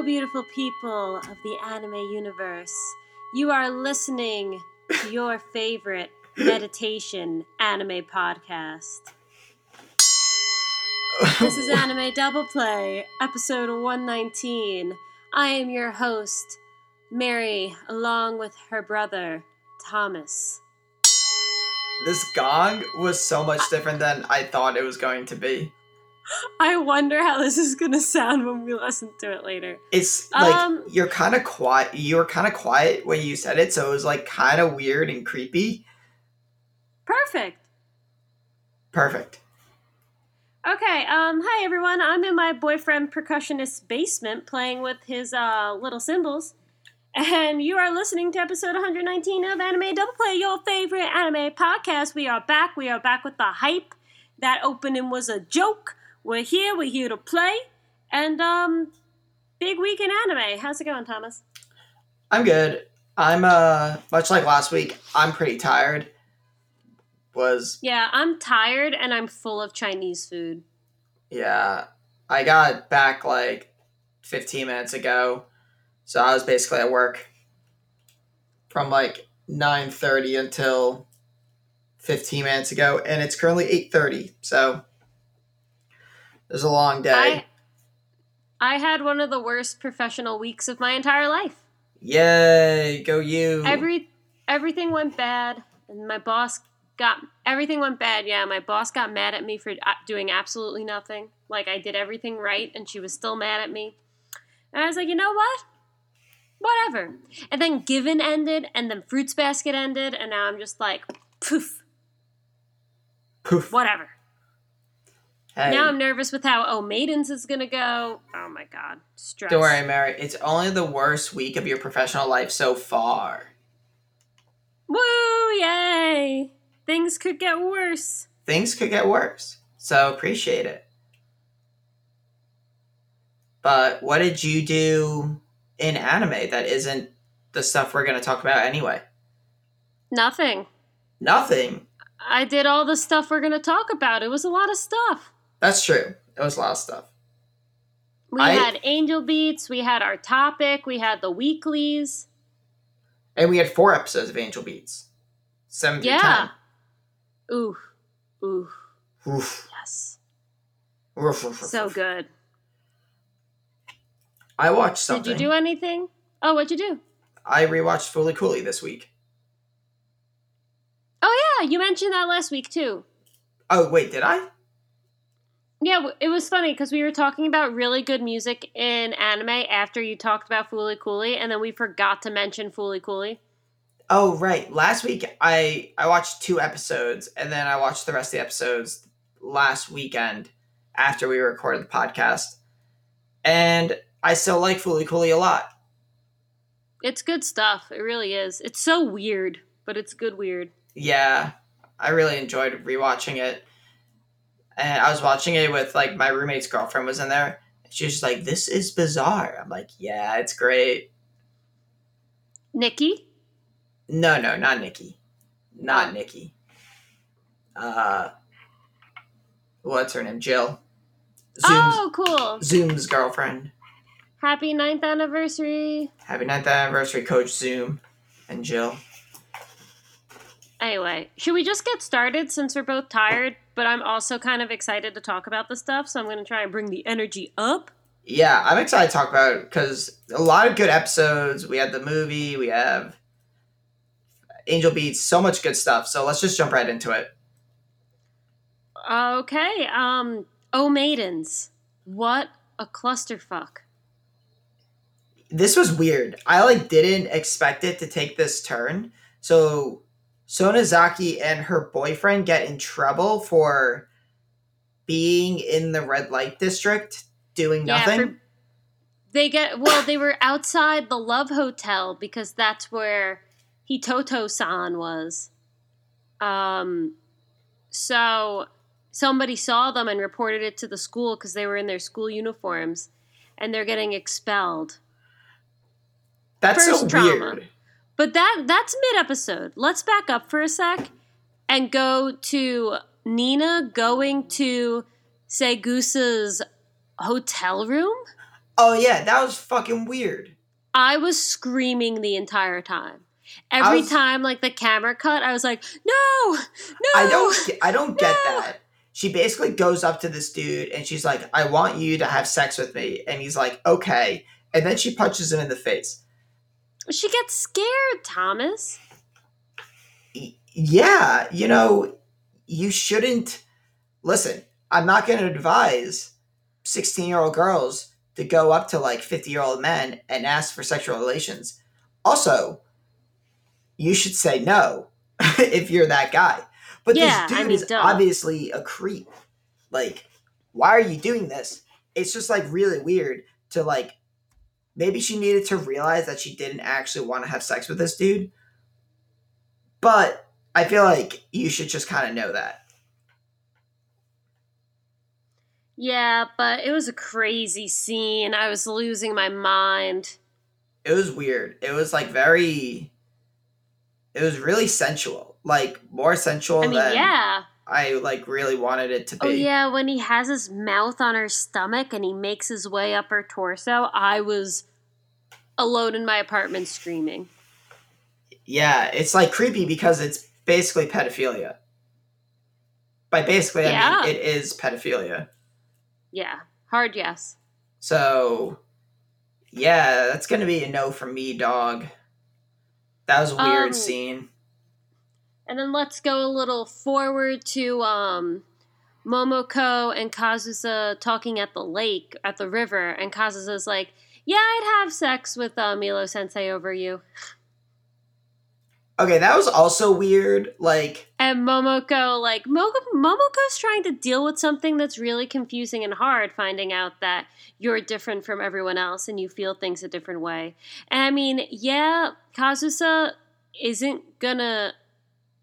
Hello, beautiful people of the anime universe. You are listening to your favorite meditation anime podcast. This is Anime Double Play, episode 119. I am your host, Mary, along with her brother, Thomas. This gong was so much different than I thought it was going to be. I wonder how this is going to sound when we listen to it later. It's like Um, you're kind of quiet. You were kind of quiet when you said it, so it was like kind of weird and creepy. Perfect. Perfect. Okay, um, hi everyone. I'm in my boyfriend percussionist's basement playing with his uh, little cymbals. And you are listening to episode 119 of Anime Double Play, your favorite anime podcast. We are back. We are back with the hype. That opening was a joke. We're here. We're here to play. And, um, big week in anime. How's it going, Thomas? I'm good. I'm uh much like last week. I'm pretty tired. Was Yeah, I'm tired and I'm full of Chinese food. yeah. I got back like 15 minutes ago, so I was basically at work from like 9:30 until 15 minutes ago, and it's currently 8:30. So there's a long day. I, I had one of the worst professional weeks of my entire life. Yay, go you! Every everything went bad, and my boss got everything went bad. Yeah, my boss got mad at me for uh, doing absolutely nothing. Like I did everything right, and she was still mad at me. And I was like, you know what? Whatever. And then Given ended, and then Fruits Basket ended, and now I'm just like, poof, Poof. whatever. Hey, Now I'm nervous with how Oh Maidens is gonna go. Oh my god, stress. don't worry, Mary. It's only the worst week of your professional life so far. Woo! Yay! Things could get worse. Things could get worse, so appreciate it. But what did you do in anime that isn't the stuff we're going to talk about anyway? Nothing. Nothing. I did all the stuff we're going to talk about. It was a lot of stuff. That's true. It was a lot of stuff. We I- had Angel Beats, we had our topic, we had the weeklies. And we had four episodes of Angel Beats. Seven through Yeah. Ooh. Ooh. ten. Oof. Yes. Oof, oof, oof, So oof. good. I watched something. Did you do anything? Oh, what'd you do? I rewatched Fooly Cooly this week. Oh, yeah. You mentioned that last week, too. Oh, wait, did I? Yeah, it was funny because we were talking about really good music in anime after you talked about Fooly Cooly, and then we forgot to mention Fooly Cooly. Oh, right. Last week I I watched two episodes and then I watched the rest of the episodes last weekend after we recorded the podcast. And I still like Fooly Cooly a lot. It's good stuff. It really is. It's so weird, but it's good weird. Yeah, I really enjoyed rewatching it. And I was watching it with like my roommate's girlfriend was in there. She was just like, "This is bizarre." I'm like, "Yeah, it's great." Nikki? No, no, not Nikki. Not Oh. Nikki. Uh, what's her name? Jill. Zoom's, Oh, cool. Zoom's girlfriend. Happy ninth anniversary. Happy ninth anniversary, Coach Zoom and Jill. Anyway, should we just get started since we're both tired? But I'm also kind of excited to talk about the stuff, so I'm going to try and bring the energy up. Yeah, I'm excited to talk about it because a lot of good episodes. We had the movie, we have Angel Beats, so much good stuff. So let's just jump right into it. Okay, um, Oh Maidens. What a clusterfuck. This was weird. I like didn't expect it to take this turn. So Sonazaki and her boyfriend get in trouble for being in the red light district doing Yeah, nothing. for- They get, well, they were outside the Love Hotel because that's where Hitoha san was. Um, so somebody saw them and reported it to the school because they were in their school uniforms and they're getting expelled. That's so first trauma. weird. But that that's mid episode. Let's back up for a sec and go to Nina going to Saegusa's hotel room. Oh yeah, that was fucking weird. I was screaming the entire time. Every was- time like the camera cut, I was like, "No! No!" I don't I don't get No. that. She basically goes up to this dude and she's like, "I want you to have sex with me." And he's like, "Okay." And then she punches him in the face. She gets scared, Thomas. Yeah, you know, you shouldn't listen. I'm not going to advise 16-year-old girls to go up to like 50-year-old men and ask for sexual relations. Also, you should say no if you're that guy. But Yeah, this I dude mean, is obviously a creep. Like, why are you doing this? It's just like really weird to like maybe she needed to realize that she didn't actually want to have sex with this dude. But I feel like you should just kind of know that. Yeah, but it was a crazy scene. I was losing my mind. It was weird. It was like very it was really sensual. Like more sensual I mean, than yeah. I like really wanted it to be. Oh yeah, when he has his mouth on her stomach and he makes his way up her torso, I was alone in my apartment screaming. Yeah, it's like creepy because it's basically pedophilia. By basically, I mean it is pedophilia. Yeah, hard yes. So, yeah, that's gonna be a no from me, dog. That was a weird Um, scene. And then let's go a little forward to um, Momoko and Kazusa talking at the lake, at the river, and Kazusa's like, "Yeah, I'd have sex with uh, Milo Sensei over you." Okay, that was also weird. Like, And Momoko, like, Mo- Momoko's trying to deal with something that's really confusing and hard, finding out that you're different from everyone else and you feel things a different way. And I mean, yeah, Kazusa isn't gonna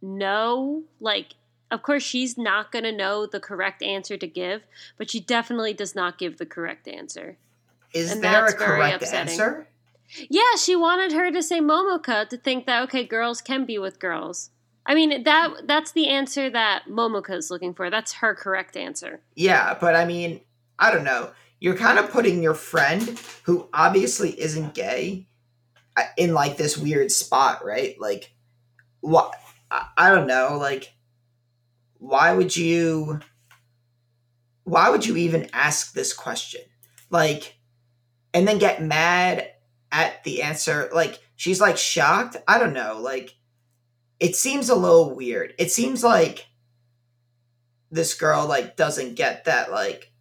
know, like, of course, she's not gonna know the correct answer to give, but she definitely does not give the correct answer. is And there a correct upsetting. answer? Yeah, she wanted her to say Momoka to think that okay, girls can be with girls. I mean that that's the answer that Momoka is looking for. That's her correct answer. Yeah, but I mean, I don't know. You're kind of putting your friend, who obviously isn't gay, uh, in like this weird spot, right? Like, what? I, I don't know. Like, why would you? Why would you even ask this question? Like, and then get mad at the answer? Like, she's like shocked. I don't know. Like, it seems a little weird. It seems like this girl like doesn't get that like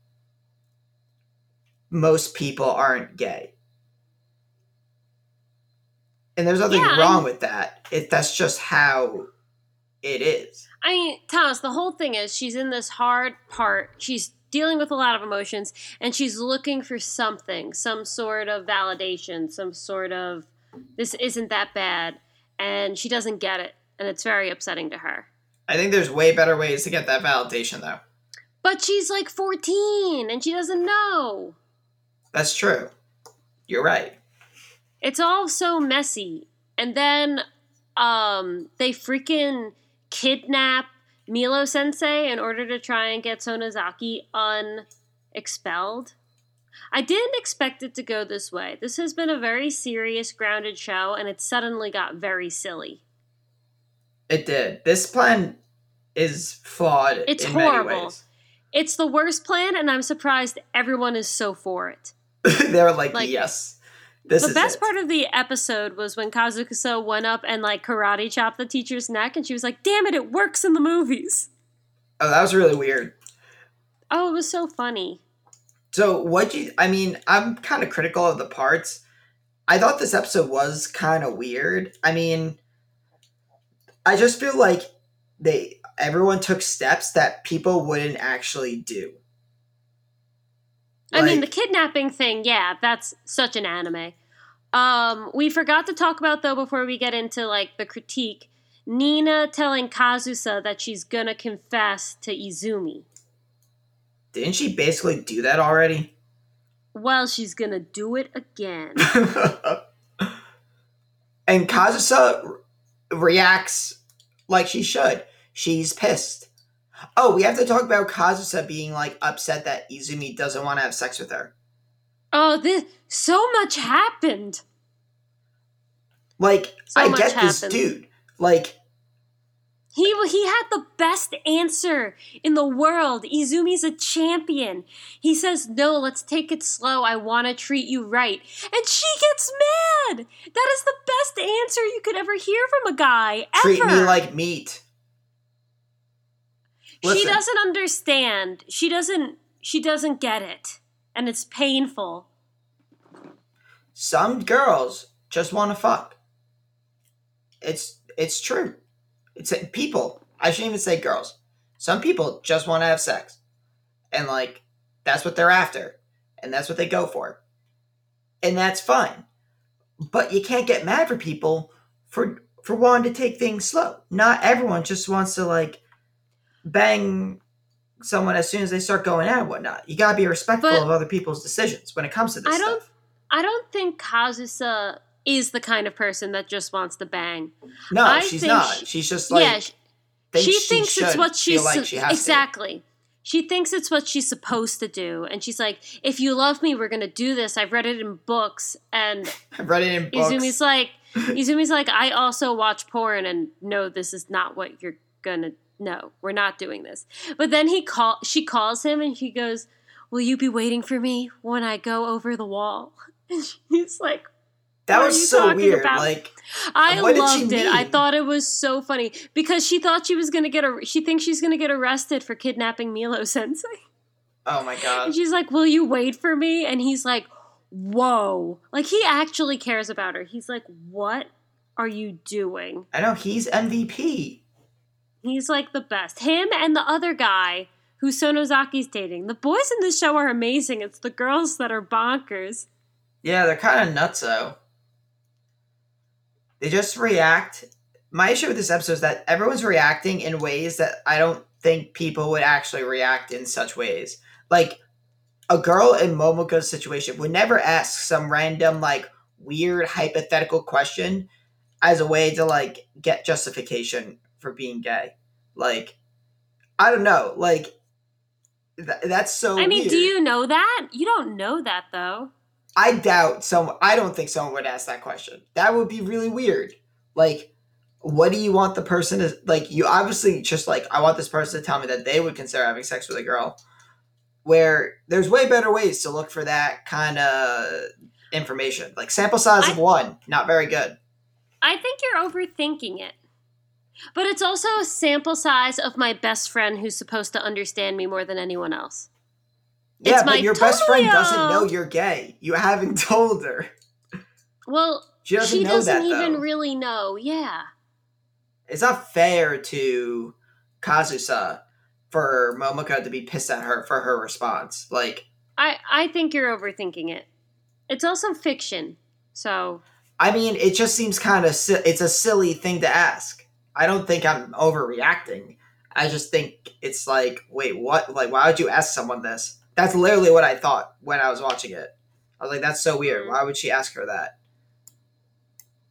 most people aren't gay. And there's nothing Yeah, wrong I'm- with that. It that's just how it is. I mean, Thomas, the whole thing is she's in this hard part. She's dealing with a lot of emotions and she's looking for something, some sort of validation, some sort of this isn't that bad and she doesn't get it and it's very upsetting to her. I think there's way better ways to get that validation though. But she's like 14 and she doesn't know. That's true. You're right. it's all so messy and then um they freaking kidnap milo sensei in order to try and get sonozaki unexpelled i didn't expect it to go this way this has been a very serious grounded show and it suddenly got very silly It did. This plan is flawed It's horrible. it's the worst plan and i'm surprised everyone is so for it They're like, Like, yes. This the best it. part of the episode was when Kazukusa went up and like karate chopped the teacher's neck, and she was like, "Damn it, it works in the movies." Oh, that was really weird. Oh, it was so funny. So what you I mean, I'm kind of critical of the parts. I thought this episode was kind of weird. I mean, I just feel like they everyone took steps that people wouldn't actually do. I mean, the kidnapping thing, yeah, that's such an anime. Um, we forgot to talk about though before we get into like the critique. Nina telling Kazusa that she's gonna confess to Izumi. Didn't she basically do that already? Well, she's gonna do it again. and Kazusa re- reacts like she should. She's pissed. Oh, we have to talk about Kazusa being like upset that Izumi doesn't want to have sex with her. Oh, this so much happened. Like So I get this dude. Like He he had the best answer in the world. Izumi's a champion. He says, "No, let's take it slow. I want to treat you right." And she gets mad. That is the best answer you could ever hear from a guy ever. treat me like meat. She doesn't understand. She doesn't she doesn't get it. And it's painful. Some girls just want to fuck. It's it's true. It's people. I shouldn't even say girls. Some people just want to have sex, and like that's what they're after, and that's what they go for, and that's fine. But you can't get mad for people for for wanting to take things slow. Not everyone just wants to like bang someone as soon as they start going out and whatnot. You gotta be respectful But- of other people's decisions when it comes to this I don't- stuff. I don't think Kazusa is the kind of person that just wants to bang. No, I she's not. she- she's just like yeah, sh- thinks she she thinks it's what she's like she has to. exactly. She thinks it's what she's supposed to do, and she's like, "If you love me, we're gonna do this." I've read it in books, and I've read it in books. Izumi's like, Izumi's like, "I also watch porn, and no, this is not what you're gonna. No, we're not doing this." But then he call, she calls him, and he goes, "Will you be waiting for me when I go over the wall?" And he's like, that was so weird. about? Like, I What did she loved it. I thought it was so funny because she thought she was gonna get a. She thinks she's gonna get arrested for kidnapping Milo Sensei, oh my god. and she's like, "Will you wait for me?" And he's like, "Whoa!" Like he actually cares about her. He's like, "What are you doing?" I know he's MVP. He's like the best. Him and the other guy who Sonozaki's dating. The boys in this show are amazing. It's the girls that are bonkers. Yeah, they're kind of nuts though. They just react. My issue with this episode is that everyone's reacting in ways that I don't think people would actually react in such ways. Like a girl in Momoko's situation would never ask some random like weird hypothetical question as a way to like get justification for being gay. Like I don't know, like th- that's so I mean, weird. do you know that? You don't know that though. I doubt some. I don't think someone would ask that question. That would be really weird. Like, what do you want the person to like? You obviously just like I want this person to tell me that they would consider having sex with a girl. Where there's way better ways to look for that kind of information. Like sample size of one, not very good. I think you're overthinking it. But it's also a sample size of my best friend who's supposed to understand me more than anyone else. Yeah, It's my but your best friend doesn't know you're gay. You haven't told her. Well, She doesn't she doesn't that even though. really know. Yeah. it's not fair to Kazusa for Momoko to be pissed at her for her response. Like, I I think you're overthinking it. It's also fiction. So, I mean, it just seems kind of si- it's a silly thing to ask. I don't think I'm overreacting. I just think it's like, wait, what? Like, why would you ask someone this? That's literally what I thought when I was watching it. I was like, that's so weird. Why would she ask her that?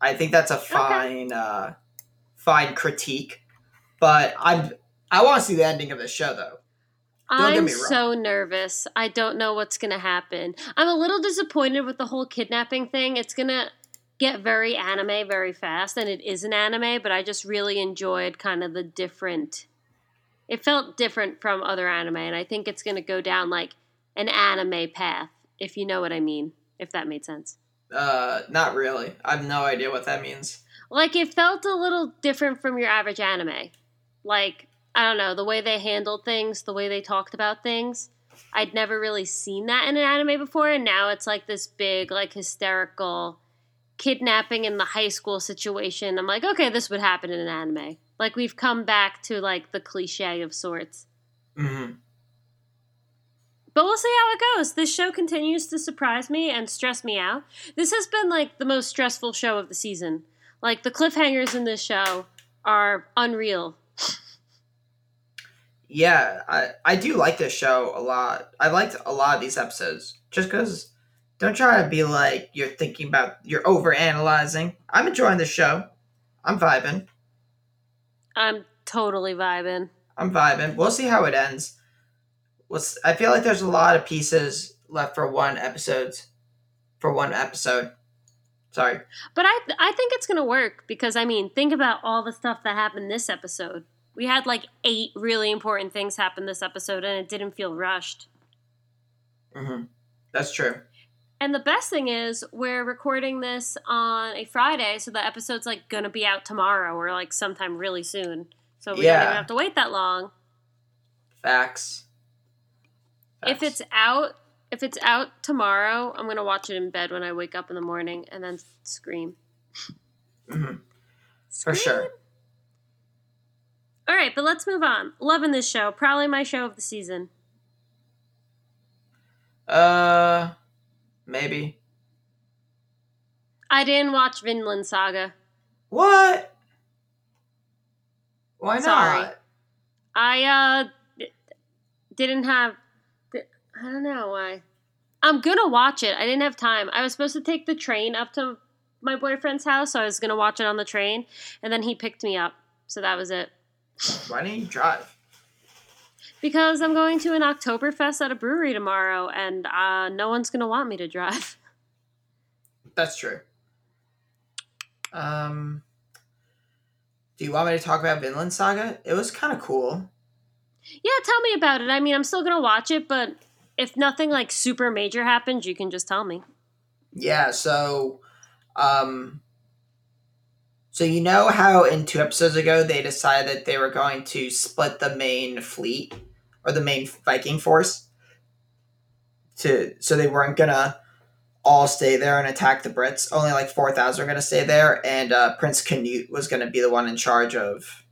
I think that's a fine, uh, fine critique. But I'm, I want to see the ending of the show though. Don't get I'm so nervous. I don't know what's going to happen. I'm a little disappointed with the whole kidnapping thing. It's going to get very anime very fast, and it is an anime, but I just really enjoyed kind of the different. It felt different from other anime, and I think it's going to go down like an anime path, if you know what I mean, if that made sense. Uh, not really. I have no idea what that means. Like, it felt a little different from your average anime. Like, I don't know, the way they handled things, the way they talked about things. I'd never really seen that in an anime before, and now it's like this big, like, hysterical kidnapping in the high school situation. I'm like, okay, this would happen in an anime. Like, we've come back to, like, the cliche of sorts. hmm But we'll see how it goes. This show continues to surprise me and stress me out. This has been, like, the most stressful show of the season. Like, the cliffhangers in this show are unreal. Yeah, I, I do like this show a lot. I liked a lot of these episodes. Just because, don't try to be like you're thinking about, you're over analyzing. I'm enjoying the show. I'm vibing. I'm totally vibing. I'm vibing. We'll see how it ends. We'll, s- I feel like there's a lot of pieces left for one episode for one episode. Sorry. But I I think it's gonna work because I mean, think about all the stuff that happened this episode. We had like eight really important things happen this episode, and it didn't feel rushed. hmm That's true. And the best thing is, we're recording this on a Friday, so the episode's like gonna be out tomorrow or like sometime really soon. So we don't even have to wait that long. Facts. If it's out, if it's out tomorrow, I'm gonna watch it in bed when I wake up in the morning and then scream. Scream. for sure. All right, but let's move on. Loving this show. Probably my show of the season. Uh, maybe. I didn't watch Vinland Saga. What? Why not? Sorry. I uh didn't have. I don't know why. I'm gonna watch it. I didn't have time. I was supposed to take the train up to my boyfriend's house, so I was gonna watch it on the train, and then he picked me up. So that was it. Why didn't you drive? Because I'm going to an Oktoberfest at a brewery tomorrow, and uh, no one's gonna want me to drive. That's true. Um, do you want me to talk about Vinland Saga? It was kind of cool. Yeah, tell me about it. I mean, I'm still gonna watch it, but if nothing like super major happens, you can just tell me. Yeah, so um so you know how in two episodes ago they decided that they were going to split the main fleet or the main Viking force to so they weren't gonna all stay there and attack the Brits. Only like four thousand are gonna stay there, and uh, Prince Canute was gonna be the one in charge of.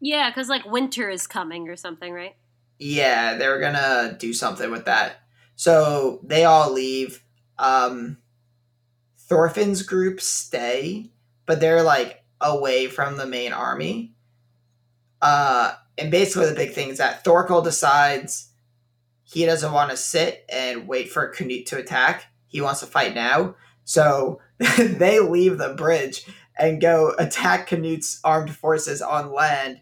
Yeah, because like winter is coming or something, right? Yeah, they were gonna do something with that. So they all leave. Um, Thorfinn's group stay, but they're like away from the main army. Uh, and basically, the big thing is that Thorkell decides he doesn't want to sit and wait for Canute to attack. He wants to fight now. So they leave the bridge and go attack Canute's armed forces on land,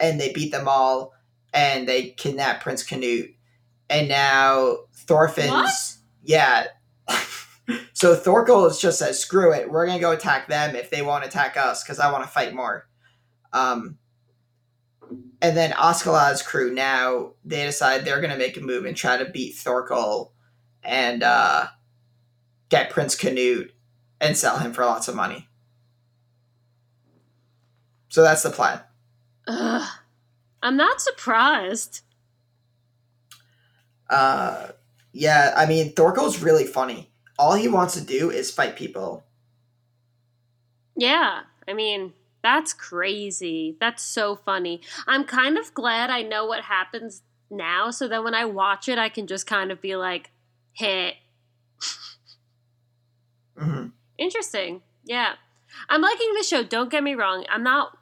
and they beat them all, and they kidnap Prince Canute. And now Thorfinn's What? yeah. so Thorkell is just says, "Screw it, we're gonna go attack them if they won't attack us, because I want to fight more." Um, and then Askeladd's crew now they decide they're gonna make a move and try to beat Thorkell and uh, get Prince Canute and sell him for lots of money. So that's the plan. Ugh. I'm not surprised. Uh, yeah, I mean Thorkell's really funny. All he wants to do is fight people. Yeah, I mean, that's crazy. That's so funny. I'm kind of glad I know what happens now, so that when I watch it, I can just kind of be like, hit. hmm Interesting. Yeah. I'm liking the show, don't get me wrong. I'm not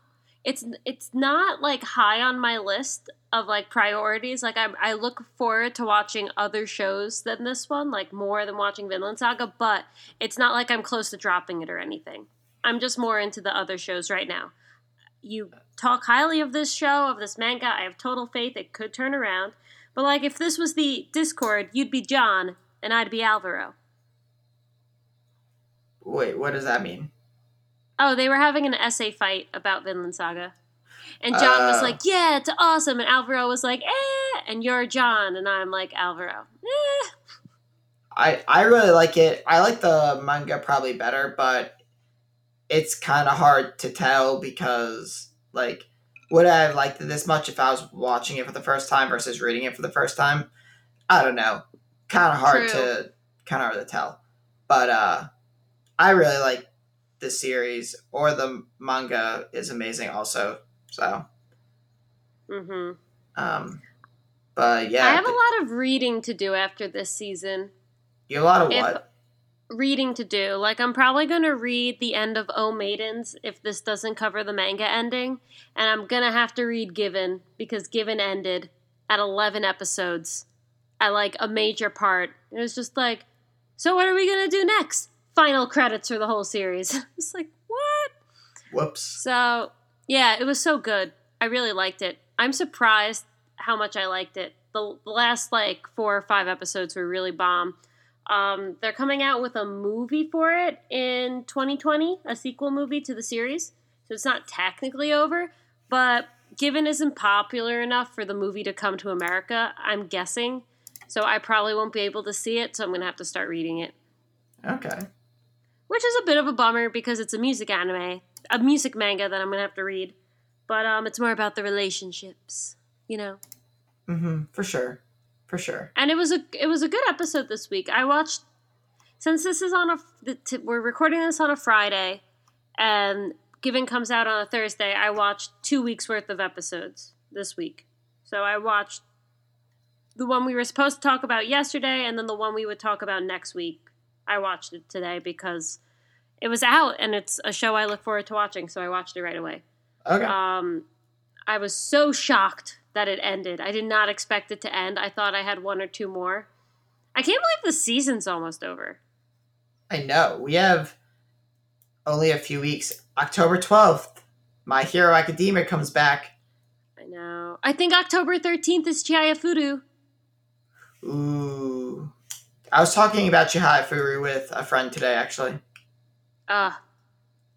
it's it's not like high on my list of like priorities. Like I I look forward to watching other shows than this one, like more than watching Vinland Saga, but it's not like I'm close to dropping it or anything. I'm just more into the other shows right now. You talk highly of this show, of this manga. I have total faith it could turn around. But like if this was the Discord, you'd be John and I'd be Alvaro. Wait, what does that mean? Oh, they were having an essay fight about Vinland Saga. And John was Oh. like, Yeah, it's awesome. And Alvaro was like, Eh. And you're John. And I'm like, Alvaro. Eh. I I really like it. I like the manga probably better, but it's kind of hard to tell because like would I have liked it this much if I was watching it for the first time versus reading it for the first time? I don't know. Kind of hard True. to kind of hard to tell. But uh I really like the series or the manga is amazing also. So, hmm um but yeah, I have a lot of reading to do after this season. you have a lot of if- what? Reading to do. Like, I'm probably going to read the end of O Maidens if this doesn't cover the manga ending. And I'm going to have to read Given because Given ended at 11 episodes at like a major part. It was just like, so what are we going to do next? Final credits for the whole series. it's like, what? Whoops. So, yeah, it was so good. I really liked it. I'm surprised how much I liked it. The, the last like four or five episodes were really bomb. Um, they're coming out with a movie for it in 2020, a sequel movie to the series. So it's not technically over, but Given isn't popular enough for the movie to come to America, I'm guessing. So I probably won't be able to see it, so I'm going to have to start reading it. Okay. Which is a bit of a bummer because it's a music anime, a music manga that I'm going to have to read. But um, it's more about the relationships, you know. Mm-hmm. For sure. For sure. And it was a it was a good episode this week. I watched since this is on a we're recording this on a Friday, and Given comes out on a Thursday. I watched two weeks worth of episodes this week. So I watched the one we were supposed to talk about yesterday, and then the one we would talk about next week. I watched it today because it was out, and it's a show I look forward to watching. So I watched it right away. Okay. Um, I was so shocked that it ended. I did not expect it to end. I thought I had one or two more. I can't believe the season's almost over. I know. We have only a few weeks. October 12th, My Hero Academia comes back. I know. I think October 13th is Chihaya Ooh. I was talking about Chihaya with a friend today, actually. Uh,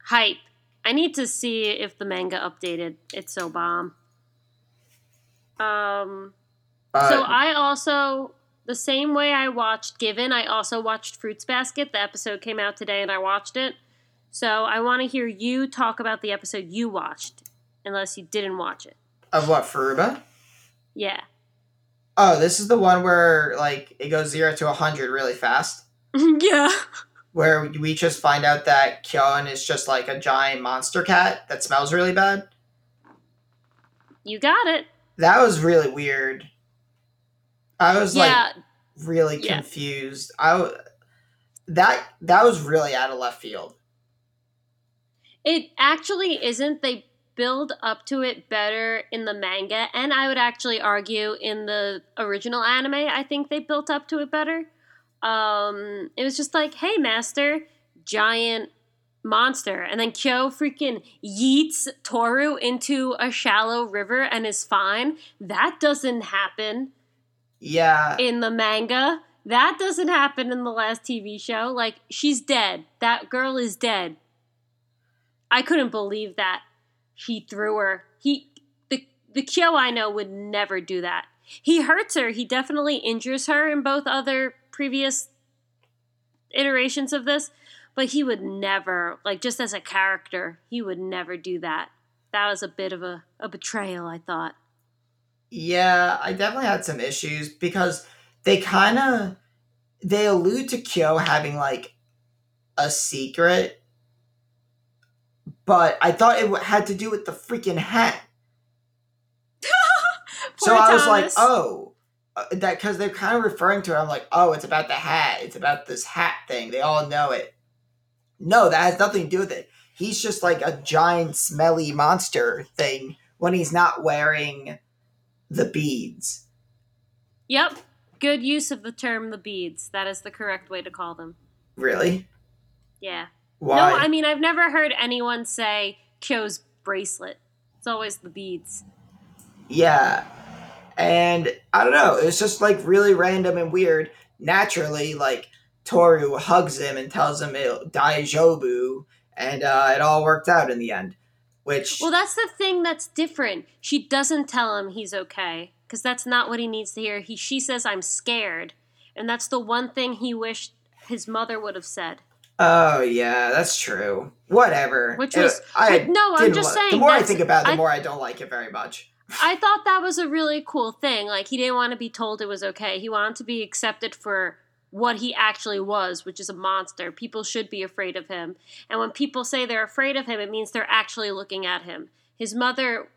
hype. I need to see if the manga updated. It's so bomb. Um, uh, so I also the same way I watched Given, I also watched Fruits Basket. The episode came out today, and I watched it. So I want to hear you talk about the episode you watched, unless you didn't watch it. Of what, Furuba? Yeah. Oh, this is the one where like it goes zero to hundred really fast. yeah. Where we just find out that Kyon is just like a giant monster cat that smells really bad. You got it. That was really weird. I was yeah. like really yeah. confused. I that that was really out of left field. It actually isn't. They build up to it better in the manga, and I would actually argue in the original anime, I think they built up to it better. Um, it was just like, hey, master, giant monster. And then Kyo freaking yeets Toru into a shallow river and is fine. That doesn't happen. Yeah. In the manga. That doesn't happen in the last TV show. Like, she's dead. That girl is dead. I couldn't believe that he threw her. He the the Kyo I know would never do that. He hurts her. He definitely injures her in both other previous iterations of this, but he would never, like just as a character, he would never do that. That was a bit of a, a betrayal, I thought. Yeah, I definitely had some issues because they kind of they allude to Kyo having like a secret but I thought it had to do with the freaking hat. so I was like, oh, uh, that because they're kind of referring to it. I'm like, oh, it's about the hat. It's about this hat thing. They all know it. No, that has nothing to do with it. He's just like a giant, smelly monster thing when he's not wearing the beads. Yep. Good use of the term the beads. That is the correct way to call them. Really? Yeah. Why? No, I mean I've never heard anyone say Kyo's bracelet. It's always the beads. Yeah. And I don't know, it's just like really random and weird. Naturally, like Toru hugs him and tells him it Daijobu, and uh, it all worked out in the end. Which Well, that's the thing that's different. She doesn't tell him he's okay because that's not what he needs to hear. He she says I'm scared, and that's the one thing he wished his mother would have said. Oh yeah, that's true. Whatever. Which was I no, I'm just saying. The more I think about it, the I, more I don't like it very much. I thought that was a really cool thing. Like he didn't want to be told it was okay. He wanted to be accepted for what he actually was, which is a monster. People should be afraid of him. And when people say they're afraid of him, it means they're actually looking at him. His mother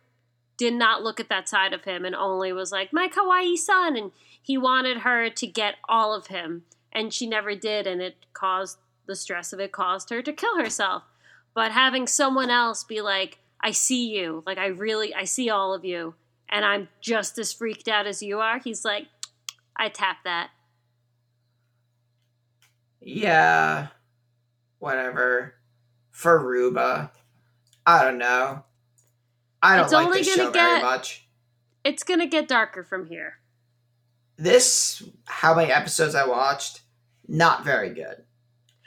did not look at that side of him and only was like, "My kawaii son," and he wanted her to get all of him, and she never did, and it caused the stress of it caused her to kill herself. But having someone else be like, I see you, like I really, I see all of you, and I'm just as freaked out as you are, he's like, I tap that. Yeah, whatever. Furuba. I don't know. I don't it's like this show get, very much. It's gonna get darker from here. This, how many episodes I watched, not very good.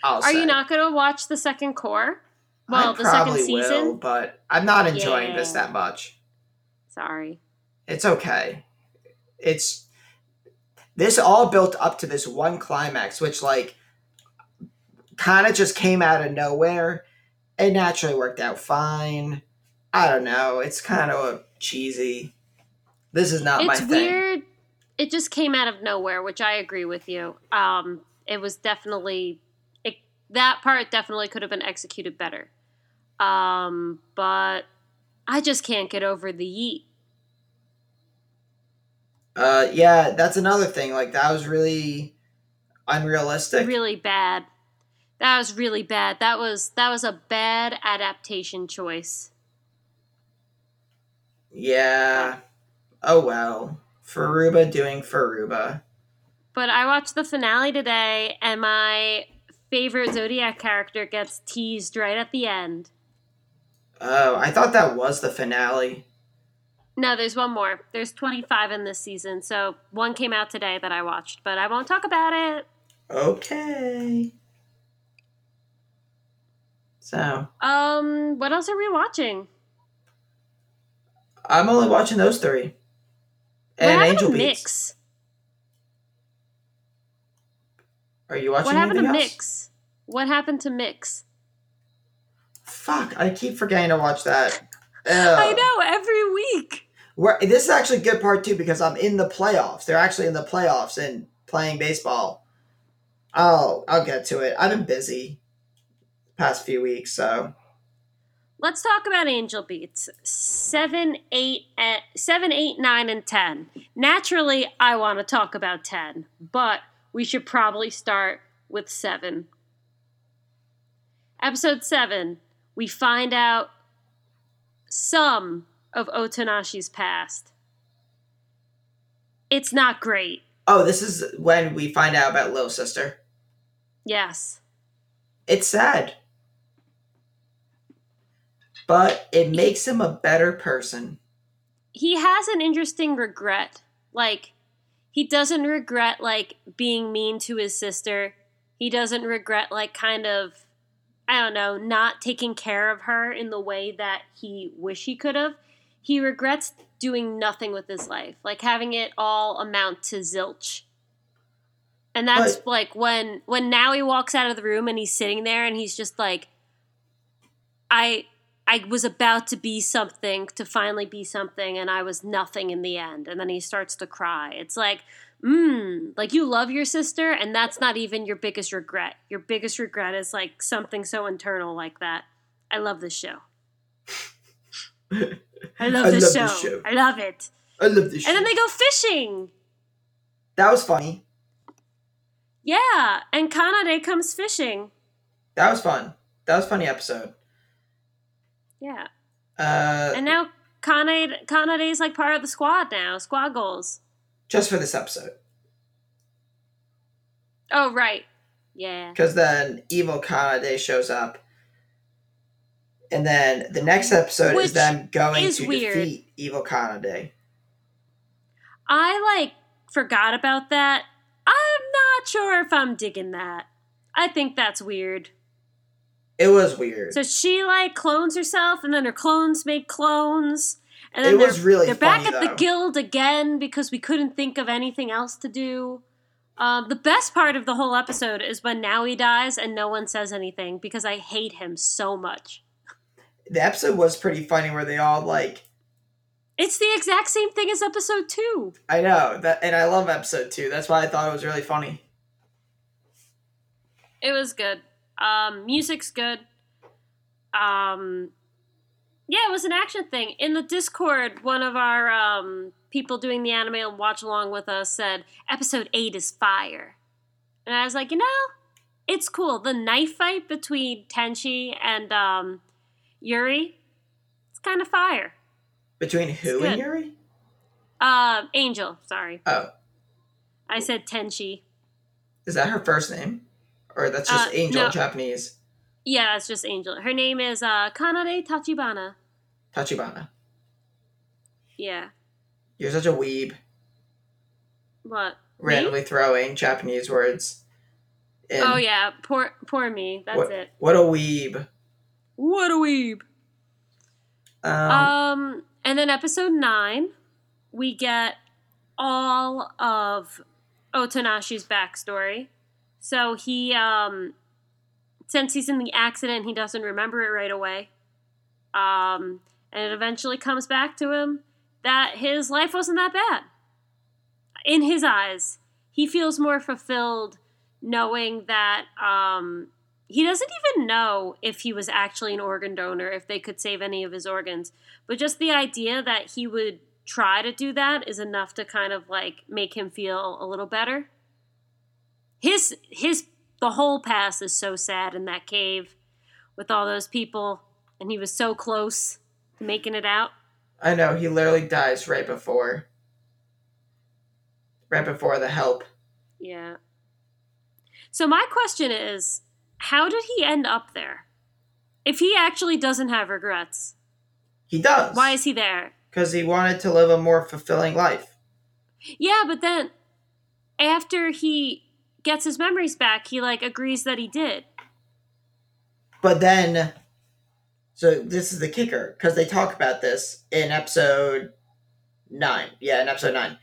I'll Are you not going to watch the second cour? Well, I the second season. will, but I'm not enjoying this that much. Sorry. It's okay. It's this all built up to this one climax, which like kind of just came out of nowhere. It naturally worked out fine. I don't know. It's kind of cheesy. This is not my it's thing. weird. It just came out of nowhere, which I agree with you. Um, it was definitely it, that part definitely could have been executed better. Um, but I just can't get over the yeet. Uh, yeah, that's another thing. Like that was really unrealistic. Really bad. That was really bad. That was that was a bad adaptation choice. Yeah. Oh well. Furuba doing Furuba. But I watched the finale today, and my favorite Zodiac character gets teased right at the end. Oh, I thought that was the finale. No, there's one more. There's 25 in this season, so one came out today that I watched, but I won't talk about it. Okay. So Um, what else are we watching? I'm only watching those three. And happened Angel to Beats. Mix? Are you watching What happened to else? Mix? What happened to Mix? Fuck, I keep forgetting to watch that. I know every week. We're, this is actually a good part too because I'm in the playoffs. They're actually in the playoffs and playing baseball. I'll I'll get to it. I've been busy past few weeks, so Let's talk about Angel Beats. Seven, eight, and, seven, eight, nine, and ten. Naturally, I want to talk about ten, but we should probably start with seven. Episode seven, we find out some of Otonashi's past. It's not great. oh, this is when we find out about little sister. Yes. It's sad. But it makes him a better person. he has an interesting regret. Like he doesn't regret like being mean to his sister. He doesn't regret like kind of I don't know, not taking care of her in the way that he wish he could have. He regrets doing nothing with his life, like having it all amount to zilch. And that's But- like when when now he walks out of the room and he's sitting there and he's just like I I was about to be something to finally be something and I was nothing in the end. And then he starts to cry. It's like, mmm, like you love your sister and that's not even your biggest regret. Your biggest regret is like something so internal like that. I love this show. I love, I this, love show. this show. I love it. I love this show. And then they go fishing. That was funny. Yeah. And Kanade comes fishing. That was fun. That was a funny episode. Yeah. Uh, And now Kanade Kanade is like part of the squad now. Squad goals. just for this episode. Oh right. Yeah. Because then Evil Kanade shows up. And then the next episode Which is them going is to weird. defeat Evil Kanade. I like forgot about that. I'm not sure if I'm digging that. I think that's weird. It was weird. So she like clones herself, and then her clones make clones, and then It they're, was really they're back funny, at the guild again because we couldn't think of anything else to do. Um, the best part of the whole episode is when Nowie dies and no one says anything because I hate him so much. the episode was pretty funny where they all like It's the exact same thing as episode two. I know that and I love episode two. That's why I thought it was really funny. It was good. Um, music's good. Um, yeah, it was an action thing. In the Discord, one of our um, people doing the anime and watch along with us said episode eight is fire, and I was like, you know, it's cool. The knife fight between Tenshi and um, Yuri, it's kind of fire. Between who and. Yuri? Uh, Angel, sorry, Oh, I said Tenshi. is that her first name? Or that's just Uh, Angel no. in Japanese. Yeah, it's just Angel. Her name is uh, Kanade Tachibana. Tachibana. Yeah. You're such a weeb. What? Randomly throwing Japanese words. And oh yeah, poor poor me. That's what, it. What a weeb. What a weeb. Um, Um, and then episode nine, we get all of Otonashi's backstory. So he, um, since he's in the accident, he doesn't remember it right away. Um, and it eventually comes back to him that his life wasn't that bad. In his eyes, he feels more fulfilled knowing that um, he doesn't even know if he was actually an organ donor, if they could save any of his organs. But just the idea that he would try to do that is enough to kind of like make him feel a little better. His his the whole past is so sad in that cave with all those people and he was so close to making it out. I know he literally dies right before, right before the help. Yeah. So my question is, how did he end up there? If he actually doesn't have regrets, He does. why is he there? Because he wanted to live a more fulfilling life. Yeah, but then after he gets his memories back, he like agrees that he did. But then, so this is the kicker because they talk about this in episode nine. Yeah, in episode nine,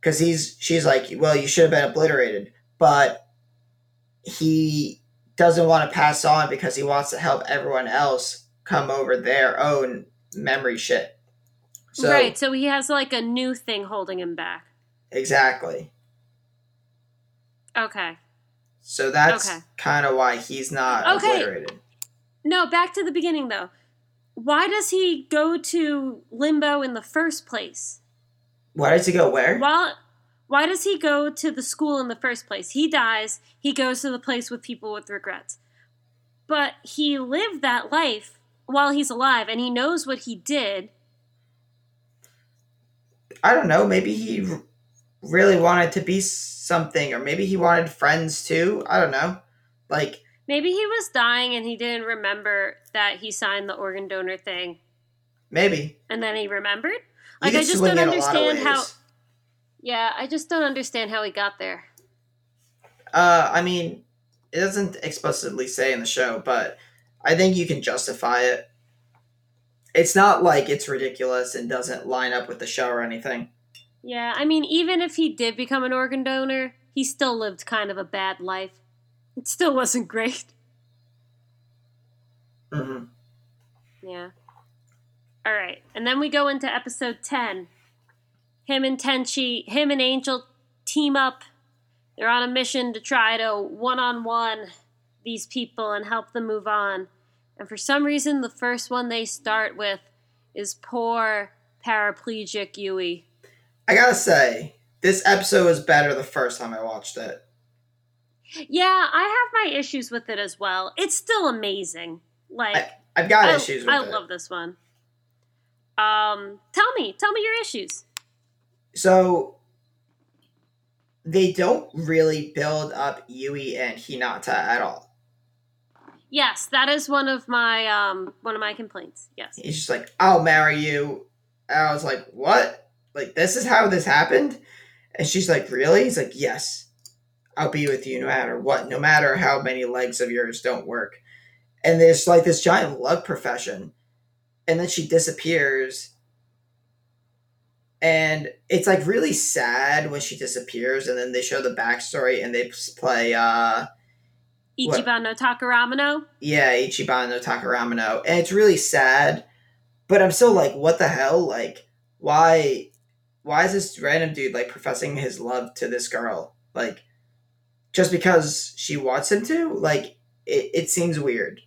because he's she's like, well, you should have been obliterated, but he doesn't want to pass on because he wants to help everyone else come over their own memory shit. So right, so he has like a new thing holding him back. exactly. Okay. So that's Okay. kind of why he's not Okay. obliterated. No, back to the beginning though. Why does he go to limbo in the first place? Why does he go where? Why, why does he go to the school in the first place? He dies, he goes to the place with people with regrets. But he lived that life while he's alive and he knows what he did. I don't know. Maybe he really wanted to be something, or maybe he wanted friends too. I don't know. Like, Maybe he was dying and he didn't remember that he signed the organ donor thing maybe. and then he remembered. Like I just don't it a lot of understand how. Yeah, I just don't understand how he got there. Uh, I mean, it doesn't explicitly say in the show, but I think you can justify it. It's not like it's ridiculous and doesn't line up with the show or anything. Yeah, I mean even if he did become an organ donor, he still lived kind of a bad life. It still wasn't great. hmm Yeah. All right. And then we go into episode 10. Him and Tenshi, him and Angel team up. They're on a mission to try to one on one these people and help them move on. And for some reason, the first one they start with is poor paraplegic Yui. I gotta say, this episode was better the first time I watched it. Yeah, I have my issues with it as well. It's still amazing. Like, I've got I, issues with I it. love this one. Um, tell me, tell me your issues. So they don't really build up Yui and Hinata at all. Yes, that is one of my um one of my complaints. Yes. He's just like, I'll marry you. And I was like, What? Like this is how this happened? And she's like, Really? He's like, Yes. I'll be with you no matter what, no matter how many legs of yours don't work. And there's like this giant love profession. And then she disappears. And it's like really sad when she disappears, and then they show the backstory and they play uh? Ichiban no Takaramono. yeah, Ichiban no Takaramono. And it's really sad. But I'm still like, what the hell? Like, why why is this random dude like professing his love to this girl? Like just because she wants him to? Like it, it seems weird.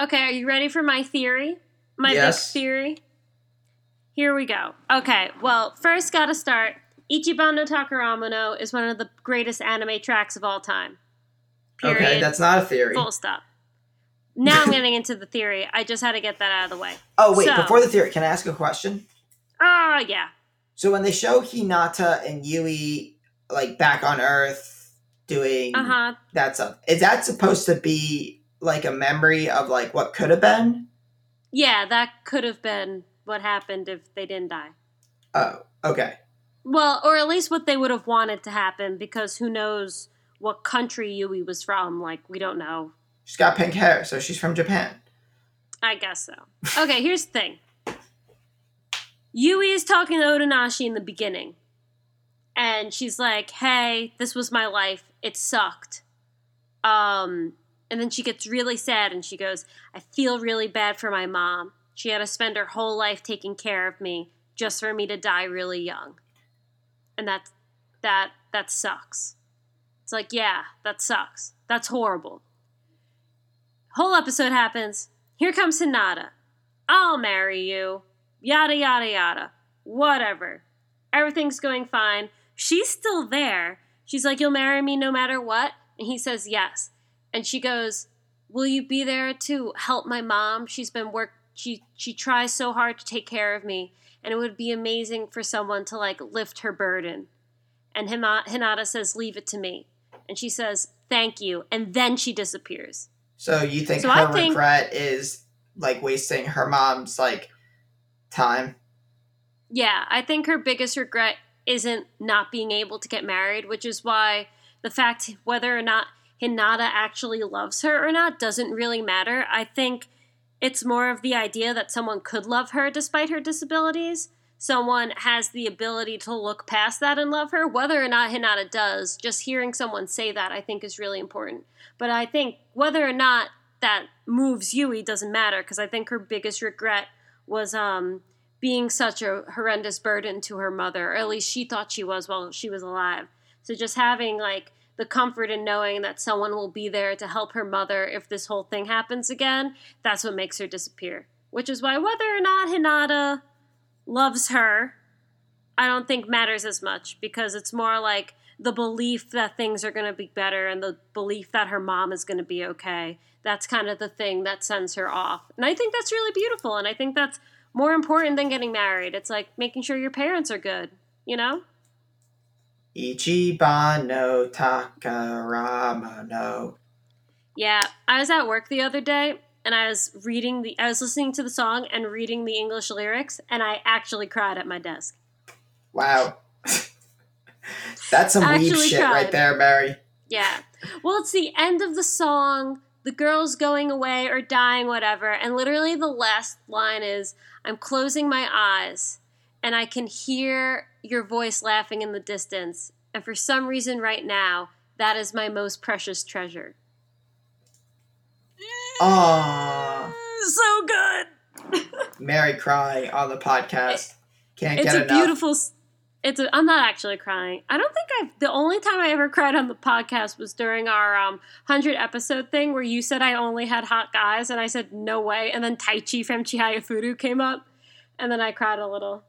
Okay, are you ready for my theory? My Yes. big theory? Here we go. Okay, well, first gotta start. Ichiban no Takaramono is one of the greatest anime tracks of all time. Period. Okay, that's not a theory. Full stop. Now I'm getting into the theory. I just had to get that out of the way. Oh wait, So- before the theory, can I ask a question? Oh, yeah. So when they show Hinata and Yui like back on Earth doing Uh huh. that stuff, is that supposed to be like a memory of like what could have been? Yeah, that could have been what happened if they didn't die. Oh, okay. Well, or at least what they would have wanted to happen, because who knows what country Yui was from. Like we don't know. She's got pink hair, so she's from Japan. I guess so. Okay, here's the thing. Yui is talking to Otonashi in the beginning. And she's like, hey, this was my life. It sucked. Um, and then she gets really sad and she goes, I feel really bad for my mom. She had to spend her whole life taking care of me just for me to die really young. And that that that sucks. It's like, yeah, that sucks. That's horrible. Whole episode happens. Here comes Hinata. I'll marry you. Yada yada yada. Whatever. Everything's going fine. She's still there. She's like, You'll marry me no matter what? And he says yes. And she goes, Will you be there to help my mom? She's been work she she tries so hard to take care of me, and it would be amazing for someone to like lift her burden. And Hinata says, "Leave it to me." And she says, "Thank you." And then she disappears. So you think so her think, regret is like wasting her mom's like time? Yeah, I think her biggest regret isn't not being able to get married, which is why the fact whether or not Hinata actually loves her or not doesn't really matter. I think it's more of the idea that someone could love her despite her disabilities. Someone has the ability to look past that and love her. Whether or not Hinata does, just hearing someone say that I think is really important. But I think whether or not that moves Yui doesn't matter because I think her biggest regret was um, being such a horrendous burden to her mother, or at least she thought she was while she was alive. So just having like the comfort in knowing that someone will be there to help her mother if this whole thing happens again, that's what makes her disappear. Which is why whether or not Hinata loves her, I don't think matters as much because it's more like the belief that things are going to be better and the belief that her mom is going to be okay. That's kind of the thing that sends her off. And I think that's really beautiful. And I think that's more important than getting married. It's like making sure your parents are good, you know? Ichiban no Takaramono. Yeah, I was at work the other day and I was reading the I was listening to the song and reading the English lyrics and I actually cried at my desk. Wow. That's some weeb shit cried. right there, Mary. Yeah. Well, it's the end of the song, the girl's going away or dying, whatever, and literally the last line is I'm closing my eyes and I can hear your voice laughing in the distance. And for some reason, right now, that is my most precious treasure. Aww. So good. Mary crying on the podcast. Can't it's get enough. It's a beautiful. It's a, I'm not actually crying. I don't think I've. The only time I ever cried on the podcast was during our um, 100 episode thing where you said I only had hot guys, and I said no way. And then Taichi from Chihayafuru came up, and then I cried a little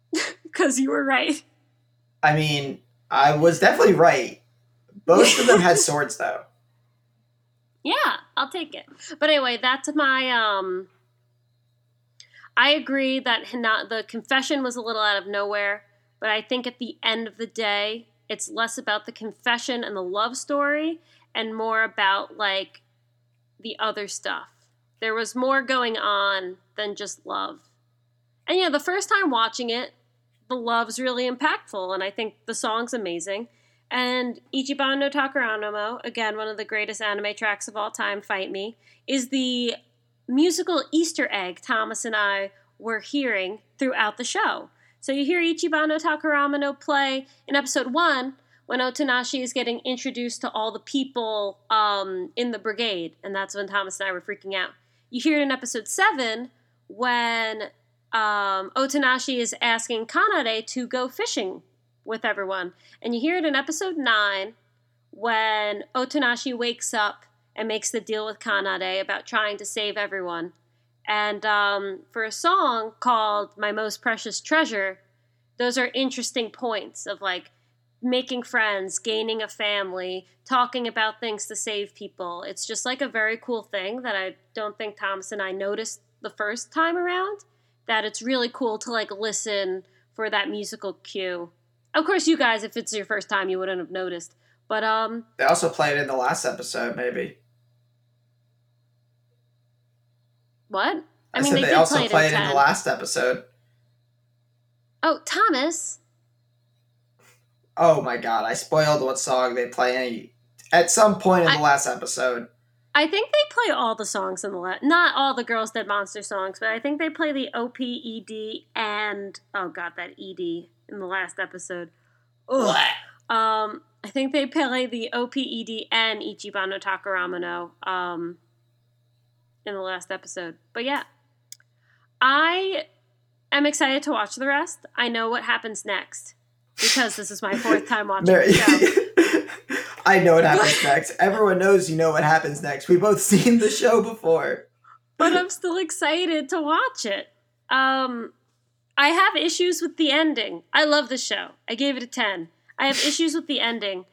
because you were right. I mean, I was definitely right. Both of them had swords, though. Yeah, I'll take it. But anyway, that's my um. I agree that not the confession was a little out of nowhere, but I think at the end of the day, it's less about the confession and the love story and more about like the other stuff. There was more going on than just love. And yeah, the first time watching it, the love's really impactful, and I think the song's amazing. And Ichiban no Takaramono, again, one of the greatest anime tracks of all time, Fight Me, is the musical Easter egg Thomas and I were hearing throughout the show. So you hear Ichiban no play in episode one when Otonashi is getting introduced to all the people um, in the brigade, and that's when Thomas and I were freaking out. You hear it in episode seven when um, Otonashi is asking Kanade to go fishing with everyone. And you hear it in episode 9 when Otonashi wakes up and makes the deal with Kanade about trying to save everyone. And um, for a song called My Most Precious Treasure, those are interesting points of like making friends, gaining a family, talking about things to save people. It's just like a very cool thing that I don't think Thomas and I noticed the first time around that it's really cool to like listen for that musical cue. Of course, you guys, if it's your first time, you wouldn't have noticed. But um, they also played in the last episode, maybe. What? I, I mean, they, they also play played in, in the last episode. Oh, Thomas. Oh my god! I spoiled what song they play. at some point in I- the last episode. I think they play all the songs in the last, not all the Girls Dead Monster songs, but I think they play the O P E D and oh god that E D in the last episode. Ugh. Um, I think they play the O P E D and Ichiban no Takaramono. um in the last episode. But yeah, I am excited to watch the rest. I know what happens next because this is my fourth time watching Mary, the show. I know what happens next. Everyone knows you know what happens next. We both seen the show before. but I'm still excited to watch it. Um, I have issues with the ending. I love the show. I gave it a 10. I have issues with the ending.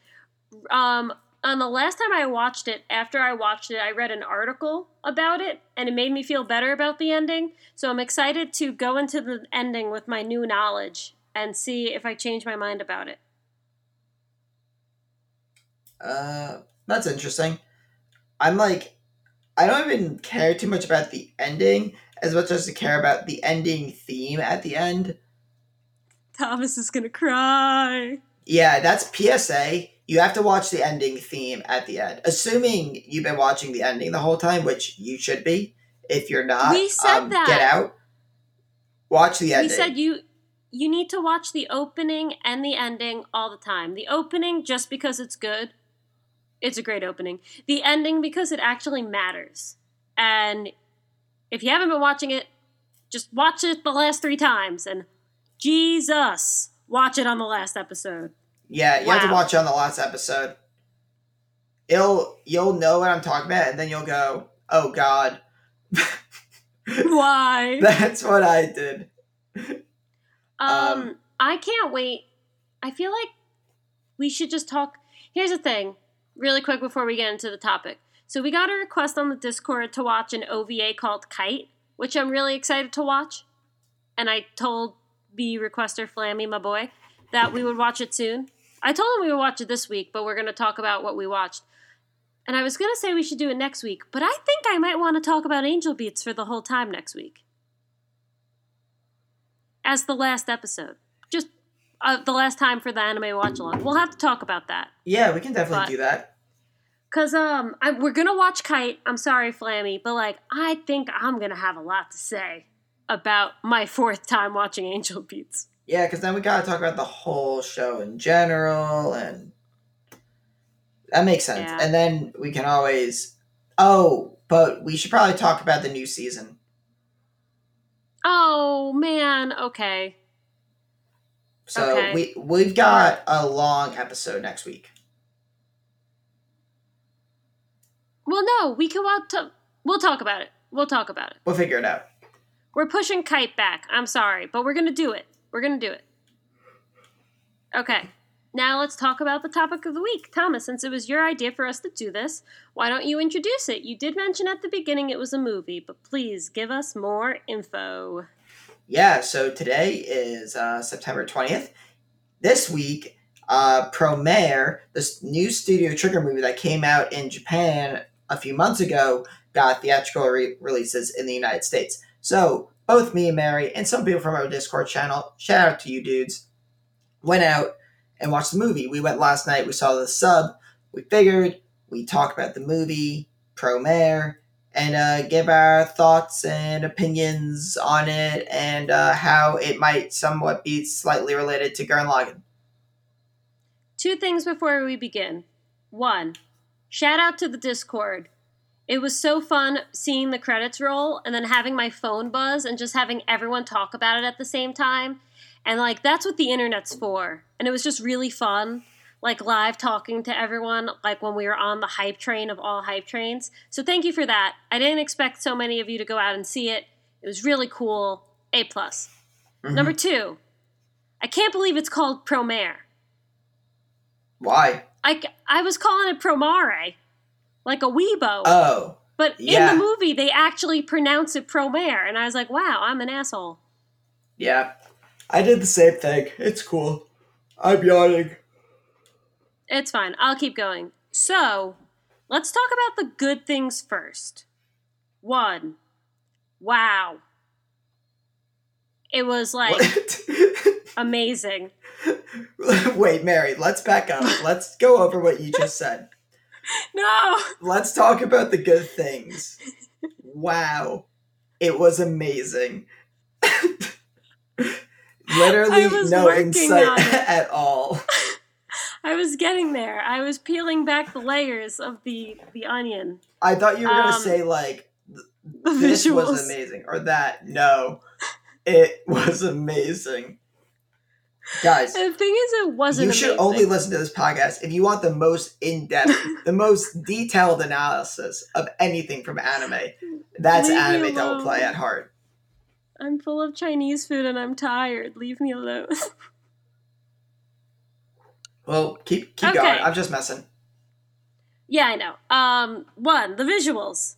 Um, on the last time I watched it, after I watched it, I read an article about it and it made me feel better about the ending. So I'm excited to go into the ending with my new knowledge and see if I change my mind about it. Uh, that's interesting. I'm like, I don't even care too much about the ending as much as to care about the ending theme at the end. Thomas is gonna cry. Yeah, that's PSA. You have to watch the ending theme at the end. Assuming you've been watching the ending the whole time, which you should be. If you're not, We said um, that. get out. Watch the ending. We said you you need to watch the opening and the ending all the time. The opening just because it's good. It's a great opening. The ending because it actually matters. And if you haven't been watching it, just watch it the last 3 times and Jesus, watch it on the last episode. Yeah, you have to watch it on the last episode. It'll you'll know what I'm talking about, and then you'll go, "Oh God." Why? That's what I did. Um, Um, I can't wait. I feel like we should just talk. Here's the thing, really quick before we get into the topic. So we got a request on the Discord to watch an OVA called Kite, which I'm really excited to watch. And I told the requester Flammy, my boy, that we would watch it soon. I told him we would watch it this week, but we're going to talk about what we watched. And I was going to say we should do it next week, but I think I might want to talk about Angel Beats for the whole time next week as the last episode. Just uh, the last time for the anime watch along. We'll have to talk about that. Yeah, we can definitely But- do that. Cause um, I, we're gonna watch Kite. I'm sorry, Flammy, but like, I think I'm gonna have a lot to say about my fourth time watching Angel Beats. Yeah, because then we gotta talk about the whole show in general, and that makes sense. Yeah. And then we can always. Oh, but we should probably talk about the new season. Oh man, okay. So Okay. we we've got a long episode next week. Well, no, we can. We'll, t- we'll talk about it. We'll talk about it. We'll figure it out. We're pushing Kite back. I'm sorry, but we're gonna do it. We're gonna do it. Okay. Now let's talk about the topic of the week. Thomas, since it was your idea for us to do this, why don't you introduce it? You did mention at the beginning it was a movie, but please give us more info. Yeah, so today is uh, September 20th. This week, uh, Promare, this new Studio Trigger movie that came out in Japan a few months ago, got theatrical re- releases in the United States. So, both me and Mary, and some people from our Discord channel, shout out to you dudes, went out and watched the movie. We went last night, we saw the sub, we figured, we talk about the movie, Promare, and uh, give our thoughts and opinions on it and uh, how it might somewhat be slightly related to Gurren Lagann. Two things before we begin. One, shout out to the Discord. It was so fun seeing the credits roll and then having my phone buzz and just having everyone talk about it at the same time. And like that's what the internet's for. And it was just really fun, like live talking to everyone, like when we were on the hype train of all hype trains. So thank you for that. I didn't expect so many of you to go out and see it. It was really cool. A plus. Mhm. Number two, I can't believe it's called Promare. Why? I, I was calling it Promare, like a Weibo. Oh, but in the movie, they actually pronounce it Promare. And I was like, wow, I'm an asshole. yeah. I did the same thing. It's cool. I'm yawning. It's fine. I'll keep going. So, let's talk about the good things first. One, wow. It was like amazing. Wait, Mary, let's back up. Let's go over what you just said. No. Let's talk about the good things. Wow. It was amazing. Literally no insight at all. I was getting there. I was peeling back the layers of the the onion. I thought you were gonna Um, say like The this visuals. was amazing or that. No. It was amazing. Guys, The thing is, it wasn't. you should amazing. only listen to this podcast if you want the most in-depth, the most detailed analysis of anything from anime. That's Leave anime double play at heart. I'm full of Chinese food and I'm tired. Leave me alone. Well, keep keep Okay. going. I'm just messing. yeah, I know. Um, one, the visuals,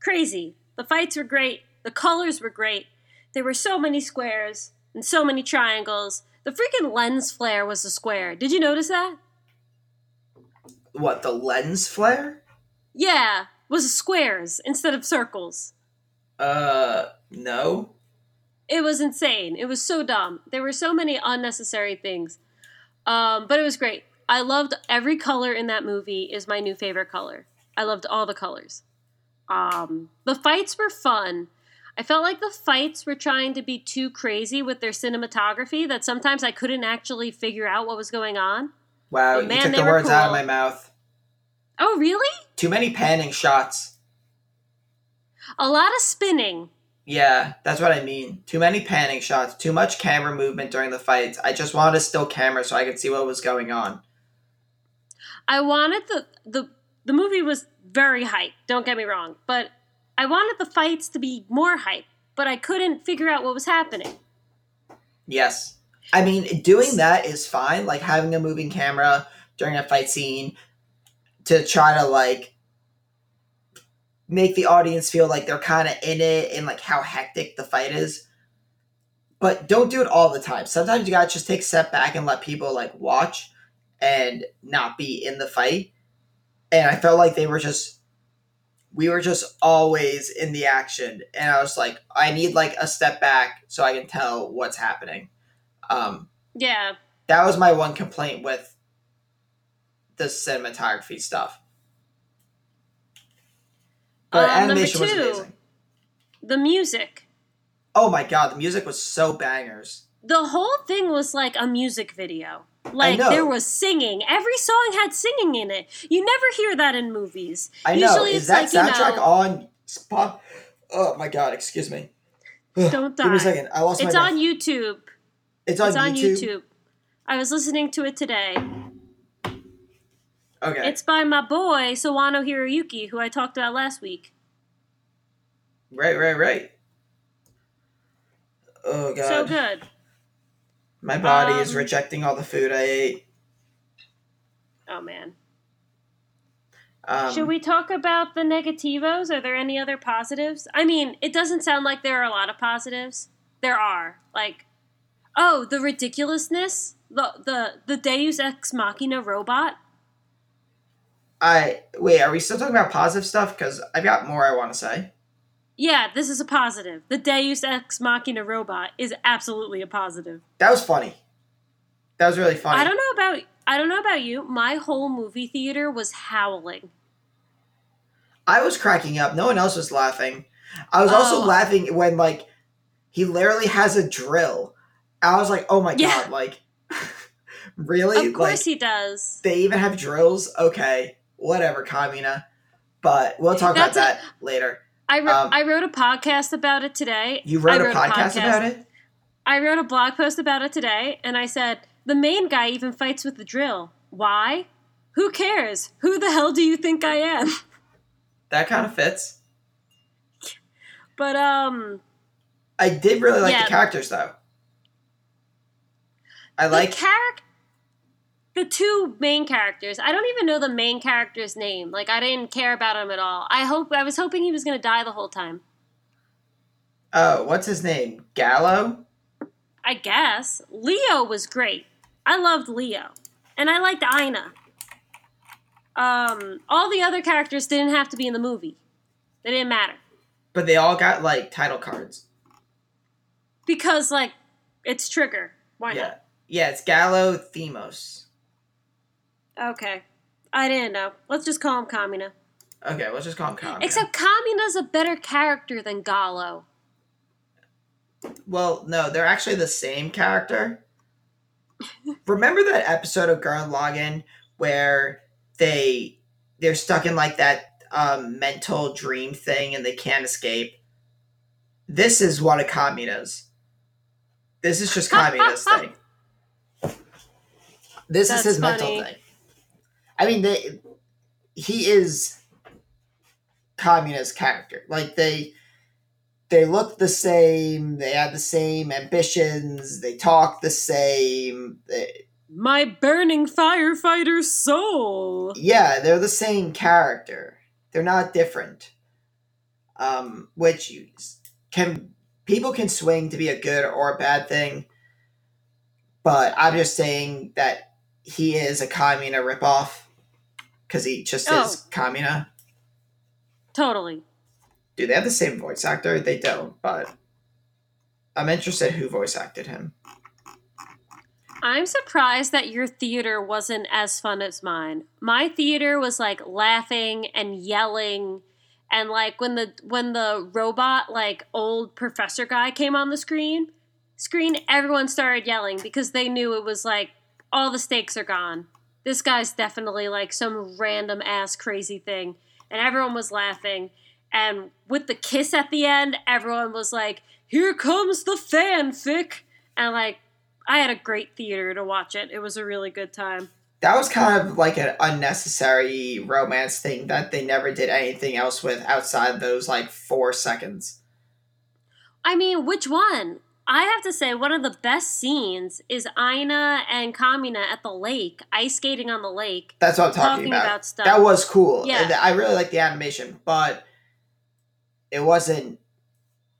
crazy. The fights were great. The colors were great. There were so many squares and so many triangles. The freaking lens flare was a square. Did you notice that? What the lens flare? Yeah, was squares instead of circles. Uh, no. It was insane. It was so dumb. There were so many unnecessary things. Um, but it was great. I loved every color in that movie is my new favorite color. I loved all the colors. Um, the fights were fun. I felt like the fights were trying to be too crazy with their cinematography that sometimes I couldn't actually figure out what was going on. Wow, But you man, took they the words out of my mouth. Oh, really? Too many panning shots. A lot of spinning. Yeah, that's what I mean. Too many panning shots, too much camera movement during the fights. I just wanted a still camera so I could see what was going on. I wanted the the the movie was very hype. Don't get me wrong, but I wanted the fights to be more hype. But I couldn't figure out what was happening. Yes. I mean, doing that is fine, like having a moving camera during a fight scene to try to like make the audience feel like they're kind of in it and like how hectic the fight is. But don't do it all the time. Sometimes you gotta just take a step back and let people like watch and not be in the fight. And I felt like they were just we were just always in the action and I was like I need like a step back so I can tell what's happening. Um Yeah, that was my one complaint with the cinematography stuff. But Um, number animation was amazing. the music. Oh my god, the music was so bangers. The whole thing was like a music video. Like there was singing. Every song had singing in it. You never hear that in movies. I know. Usually Is it's that like, you soundtrack know- on spot? Oh my god, excuse me. Don't Give me a second. I lost It's my on breath. YouTube. It's on it's on YouTube. YouTube. I was listening to it today. Okay. It's by my boy Sawano Hiroyuki, who I talked about last week. right, right, right. Oh god. So good. My body is Um, rejecting all the food I ate. Oh man. Um, Should we talk about the negativos? Are there any other positives? I mean, it doesn't sound like there are a lot of positives. There are. Like, oh, the ridiculousness, the the the Deus ex machina robot. I wait. Are we still talking about positive stuff? Because I've got more I want to say. Yeah, this is a positive. The Deus ex machina robot is absolutely a positive. That was funny. That was really funny. I don't know about I don't know about you. My whole movie theater was howling. I was cracking up. No one else was laughing. I was also Oh. laughing when like he literally has a drill. I was like, oh my Yeah. god, like really? of course like he does. they even have drills? Okay, whatever, Kamina. But we'll talk That's about that later. I wrote um, I wrote a podcast about it today. You wrote, a podcast about it? I wrote a blog post about it today, and I said the main guy even fights with the drill. Why? Who cares? Who the hell do you think I am? That kind of fits. But um, I did really like Yeah. the characters though. I the like character, the two main characters. I don't even know the main character's name. Like I didn't care about him at all. I hope I was hoping he was gonna die the whole time. oh, what's his name? Galo? I guess Lio was great. I loved Lio, and I liked Aina. Um, all the other characters didn't have to be in the movie. They didn't matter But they all got like title cards. because, like, it's Trigger. Why Yeah. Yeah, it's Galo Thymos. Okay. I didn't know. Let's just call him Kamina. Okay, let's just call him Kamina. Except Kamina's a better character than Galo. well, no, they're actually the same character. Remember that episode of Gurren Lagann where they they're stuck in like that um, mental dream thing and they can't escape? This is one of Kamina's. This is just Kamina's thing. This That's is his funny. mental thing. I mean, they he is Kamina's character. Like they they look the same. They have the same ambitions. They talk the same. They, My burning firefighter soul. yeah, they're the same character. They're not different. Um, which you- can people can swing to be a good or a bad thing, but I'm just saying that he is a Kamina ripoff because he just Oh. is Kamina. Totally. Do they have the same voice actor? They don't, but I'm interested who voice acted him. I'm surprised that your theater wasn't as fun as mine. My theater was like laughing and yelling and like when the when the robot like old professor guy came on the screen, screen everyone started yelling because they knew it was like all the stakes are gone. This guy's definitely like some random ass crazy thing and everyone was laughing and with the kiss at the end, everyone was like, "Here comes the fanfic." And like I had a great theater to watch it. It was a really good time. That was kind of like an unnecessary romance thing that they never did anything else with outside those like four seconds. I mean, which one? I have to say, one of the best scenes is Aina and Kamina at the lake, ice skating on the lake, That's what I'm talking, talking about. about stuff. That was cool. Yeah. And I really like the animation, but it wasn't.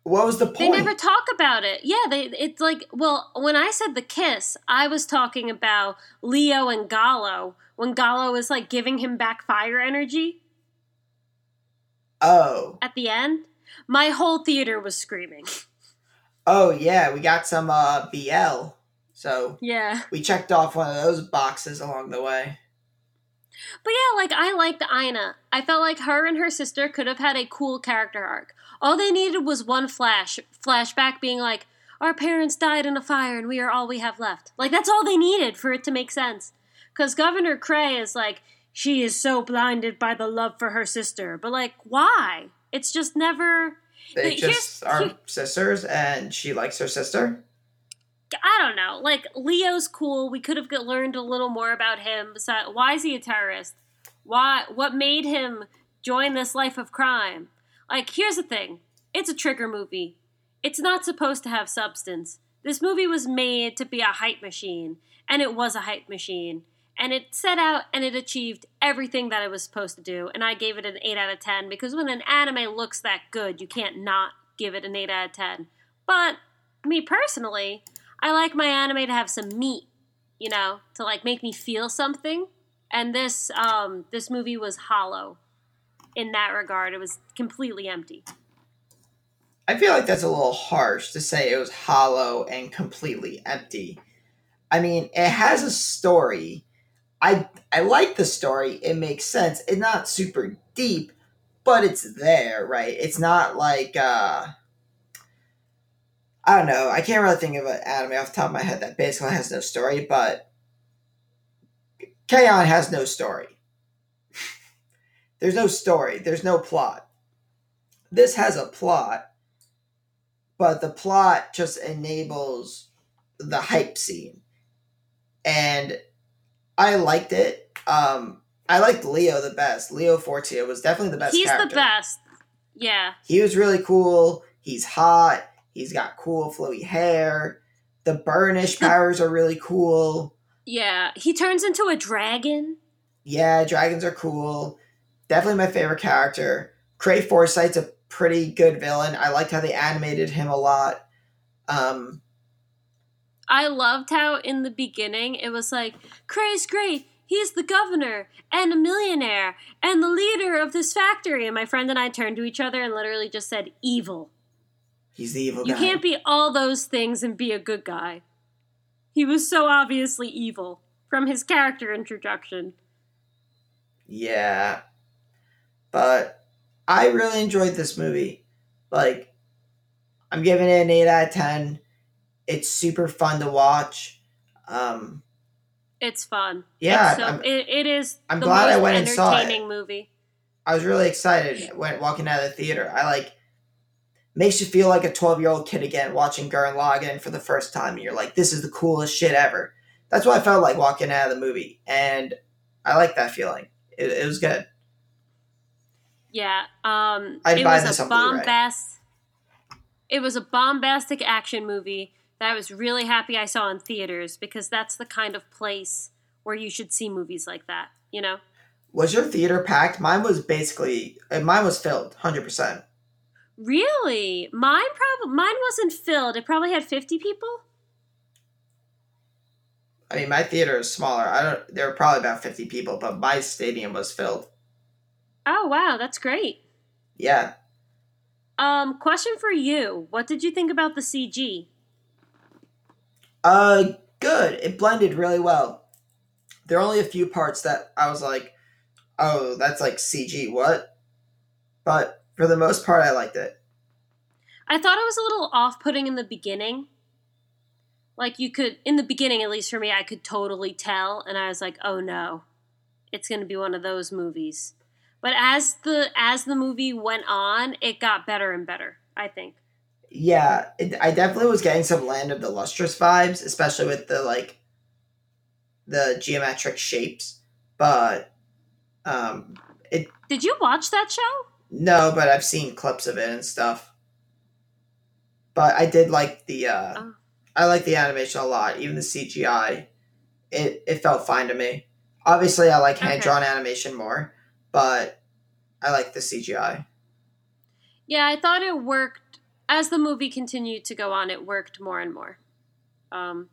What was the point? They never talk about it. Yeah, they it's like well, when I said the kiss, I was talking about Lio and Galo when Galo was like giving him back fire energy oh, at the end. My whole theater was screaming. oh yeah, we got some uh, BL. So Yeah. we checked off one of those boxes along the way. But yeah, like I liked Aina. I felt like her and her sister could have had a cool character arc. All they needed was one flash flashback being like, our parents died in a fire and we are all we have left. Like that's all they needed for it to make sense. Cuz Governor Kray is like she is so blinded by the love for her sister. But like why? It's just never They just are sisters, and she likes her sister. I don't know. Like Lio's cool. We could have learned a little more about him. Besides, why is he a terrorist? Why? What made him join this life of crime? Like, here's the thing. It's a trigger movie. It's not supposed to have substance. This movie was made to be a hype machine, and it was a hype machine. And it set out and it achieved everything that it was supposed to do. And I gave it an 8 out of 10 because when an anime looks that good, you can't not give it an 8 out of 10. But me personally, I like my anime to have some meat, you know, to like make me feel something. And this um this movie was hollow in that regard. It was completely empty. I feel like that's a little harsh to say it was hollow and completely empty. I mean, it has a story. I I like the story. It makes sense. It's not super deep, but it's there, right? It's not like uh I don't know. I can't really think of an anime off the top of my head that basically has no story, but K-On! has no story. There's no story. There's no plot. This has a plot, but the plot just enables the hype scene. And I liked it. Um, I liked Lio the best. Lio Fotia was definitely the best. He's character. the best. Yeah. He was really cool. He's hot. He's got cool flowy hair. The burnish powers are really cool. Yeah. He turns into a dragon. Yeah, dragons are cool. Definitely my favorite character. Kray Foresight's a pretty good villain. I liked how they animated him a lot. Um, I loved how in the beginning it was like, Kray's great. He's the governor and a millionaire and the leader of this factory. And my friend and I turned to each other and literally just said, evil. he's the evil You guy. You can't be all those things and be a good guy. He was so obviously evil from his character introduction. Yeah. But I really enjoyed this movie. Like, I'm giving it an 8 out of 10. It's super fun to watch. Um, It's fun. yeah, It's so, it, it is I'm glad I went and saw it. entertaining movie. I was really excited when walking out of the theater. I like makes you feel like a 12 year old kid again watching Gurren Lagann for the first time. And you're like, this is the coolest shit ever. That's what I felt like walking out of the movie. And I like that feeling. It, it was good. Yeah. Um I'd it buy was this a bombast It was a bombastic action movie that I was really happy I saw in theaters because that's the kind of place where you should see movies like that, you know? Was your theater packed? Mine was basically, uh, mine was filled, 100%. Really? Mine probably mine wasn't filled. It probably had 50 people. I mean, my theater is smaller. I don't, there were probably about 50 people, but my stadium was filled. Oh, wow, that's great. Yeah. Um question for you. What did you think about the CG? Uh, good. It blended really well. There are only a few parts that I was like, oh, that's like CG, what? But for the most part, I liked it. I thought it was a little off putting in the beginning. Like you could, in the beginning, at least for me, I could totally tell, and I was like, "Oh no, it's going to be one of those movies." But as the as the movie went on, it got better and better. I think. Yeah, it, I definitely was getting some Land of the Lustrous vibes, especially with the like the geometric shapes. But um, it Did you watch that show? no, but I've seen clips of it and stuff. But I did like the uh, Oh. I like the animation a lot, even the CGI. It it felt fine to me. Obviously, I like hand drawn animation more, but I like the CGI. Yeah, I thought it worked as the movie continued to go on. It worked more and more. Um,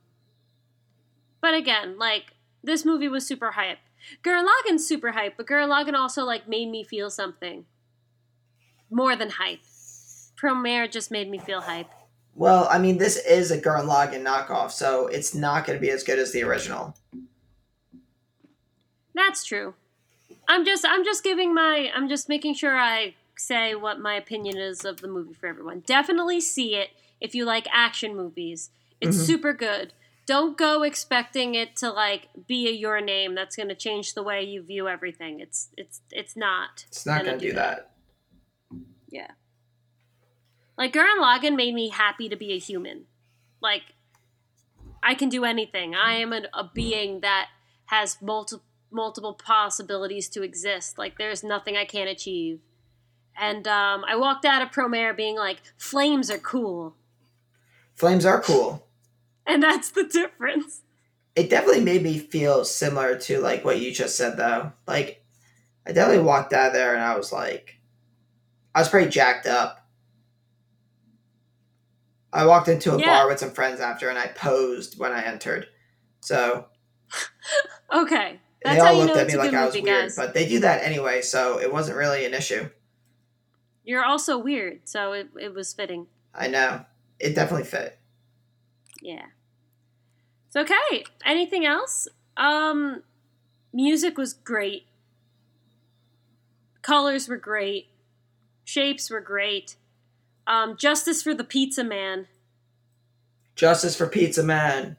but again, like this movie was super hype. Gurren Lagann's super hype, but Gurren Lagann also like made me feel something more than hype. Promare just made me feel hype. Well, I mean, this is a Gurren Lagann knockoff, so it's not going to be as good as the original. That's true. I'm just I'm just giving my I'm just making sure I say what my opinion is of the movie for everyone. Definitely see it if you like action movies. It's Mhm. super good. Don't go expecting it to like be a your name that's going to change the way you view everything. It's it's it's not. It's not going do that. Yeah. Like Gurren Lagann made me happy to be a human. Like I can do anything. I am a, a being that has multiple multiple possibilities to exist. Like there's nothing I can't achieve. And um, I walked out of Promare being like, flames are cool. Flames are cool. And that's the difference. It definitely made me feel similar to like what you just said, though. Like, I definitely walked out of there and I was like, I was pretty jacked up. I walked into a Yeah. bar with some friends after and I posed when I entered. So Okay. That's they how all you looked at me like I was movie, weird, guys. but they do that anyway, so it wasn't really an issue. You're also weird, so it, it was fitting. I know. It definitely fit. Yeah. It's okay. Anything else? Um music was great. Colors were great. Shapes were great. Um Justice for the Pizza Man. Justice for Pizza Man.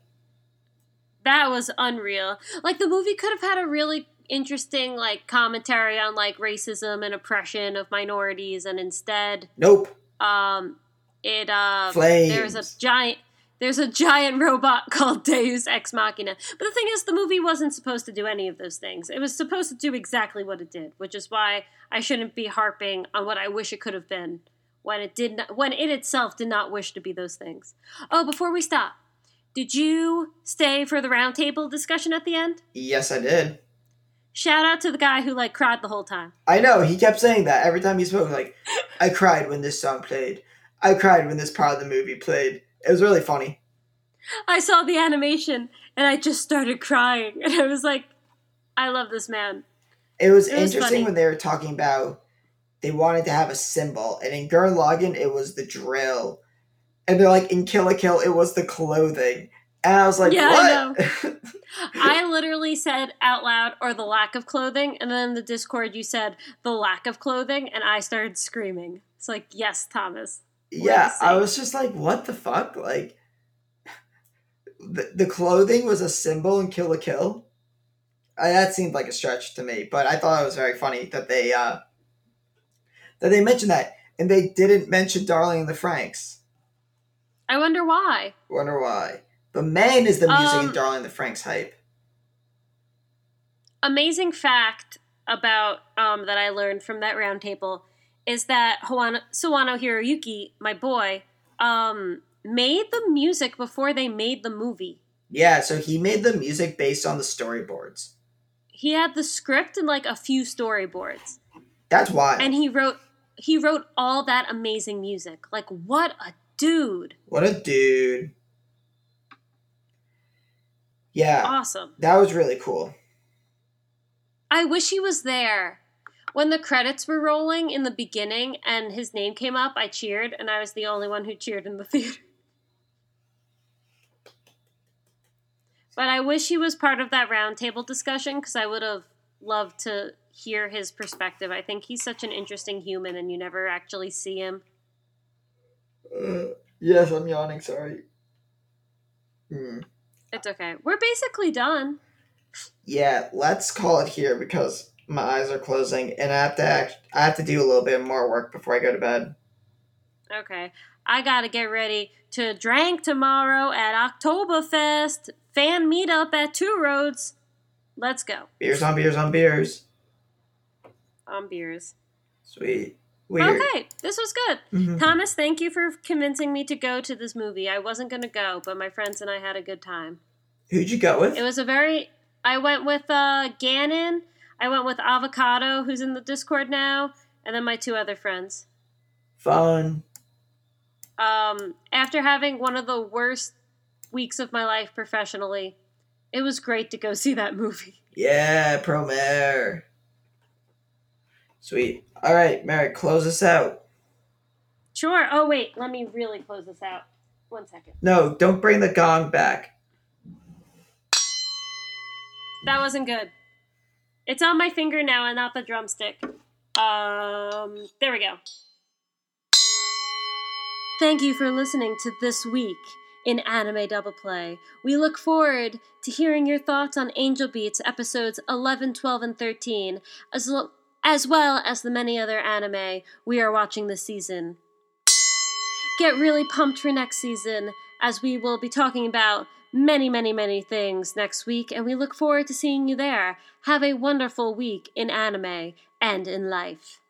That was unreal. Like the movie could have had a really interesting like commentary on like racism and oppression of minorities and instead Nope. um it uh Flames. there's a giant there's a giant robot called Deus Ex Machina. But the thing is the movie wasn't supposed to do any of those things. It was supposed to do exactly what it did, which is why I shouldn't be harping on what I wish it could have been when it did not when it itself did not wish to be those things. Oh, before we stop, did you stay for the roundtable discussion at the end? Yes, I did. Shout out to the guy who like cried the whole time. I know. He kept saying that every time he spoke. Like, I cried when this song played. I cried when this part of the movie played. It was really funny. I saw the animation and I just started crying and I was like I love this man. It was, It was interesting funny. when they were talking about they wanted to have a symbol, and in Gurren Lagann it was the drill, and they're like in Kill la Kill it was the clothing, and I was like, Yeah, I what? I literally said out loud, or the lack of clothing, and then in the Discord you said the lack of clothing, and I started screaming. It's like, yes, Thomas. yeah, I was just like, what the fuck? Like, the, the clothing was a symbol in Kill la Kill. Uh, that seemed like a stretch to me, but I thought it was very funny that they uh, that they mentioned that, and they didn't mention Darling in the Franxx. I wonder why. Wonder why? But man, is the music in Um, Darling the Franxx hype? Amazing fact about um, that I learned from that roundtable is that Hoano, Sawano Hiroyuki, my boy, um, made the music before they made the movie. Yeah, so he made the music based on the storyboards. He had the script and like a few storyboards. That's wild. and he wrote he wrote all that amazing music like what a dude what a dude. Yeah, awesome that was really cool. i wish he was there when the credits were rolling in the beginning and his name came up i cheered and i was the only one who cheered in the theater but i wish he was part of that roundtable discussion because i would have loved to hear his perspective i think he's such an interesting human and you never actually see him Uh, yes, I'm yawning. Sorry. Hmm. It's okay we're basically done Yeah, let's call it here because my eyes are closing, and I have to act. I have to do a little bit more work before I go to bed. Okay. I gotta get ready to drink tomorrow at Oktoberfest fan meetup at Two Roads. Let's go. Beers on beers on beers. On beers. Sweet. Weird. Okay, this was good. Mhm. Thomas, thank you for convincing me to go to this movie. I wasn't gonna go, but my friends and I had a good time. Who'd you go with? It was a very. I went with uh, Gannon. I went with Avocado, who's in the Discord now, and then my two other friends. Fun. um, after having one of the worst weeks of my life professionally, it was great to go see that movie. Yeah, Promare. Sweet. All right, Mary, close us out. Sure. Oh, wait. Let me really close this out. One second. No, don't bring the gong back. That wasn't good. It's on my finger now and not the drumstick. Um, there we go. Thank you for listening to This Week in Anime Double Play. We look forward to hearing your thoughts on Angel Beats episodes 11, 12, and 13, as, lo- as well as the many other anime we are watching this season. Get really pumped for next season, as we will be talking about many, many, many things next week, and we look forward to seeing you there. Have a wonderful week in anime and in life.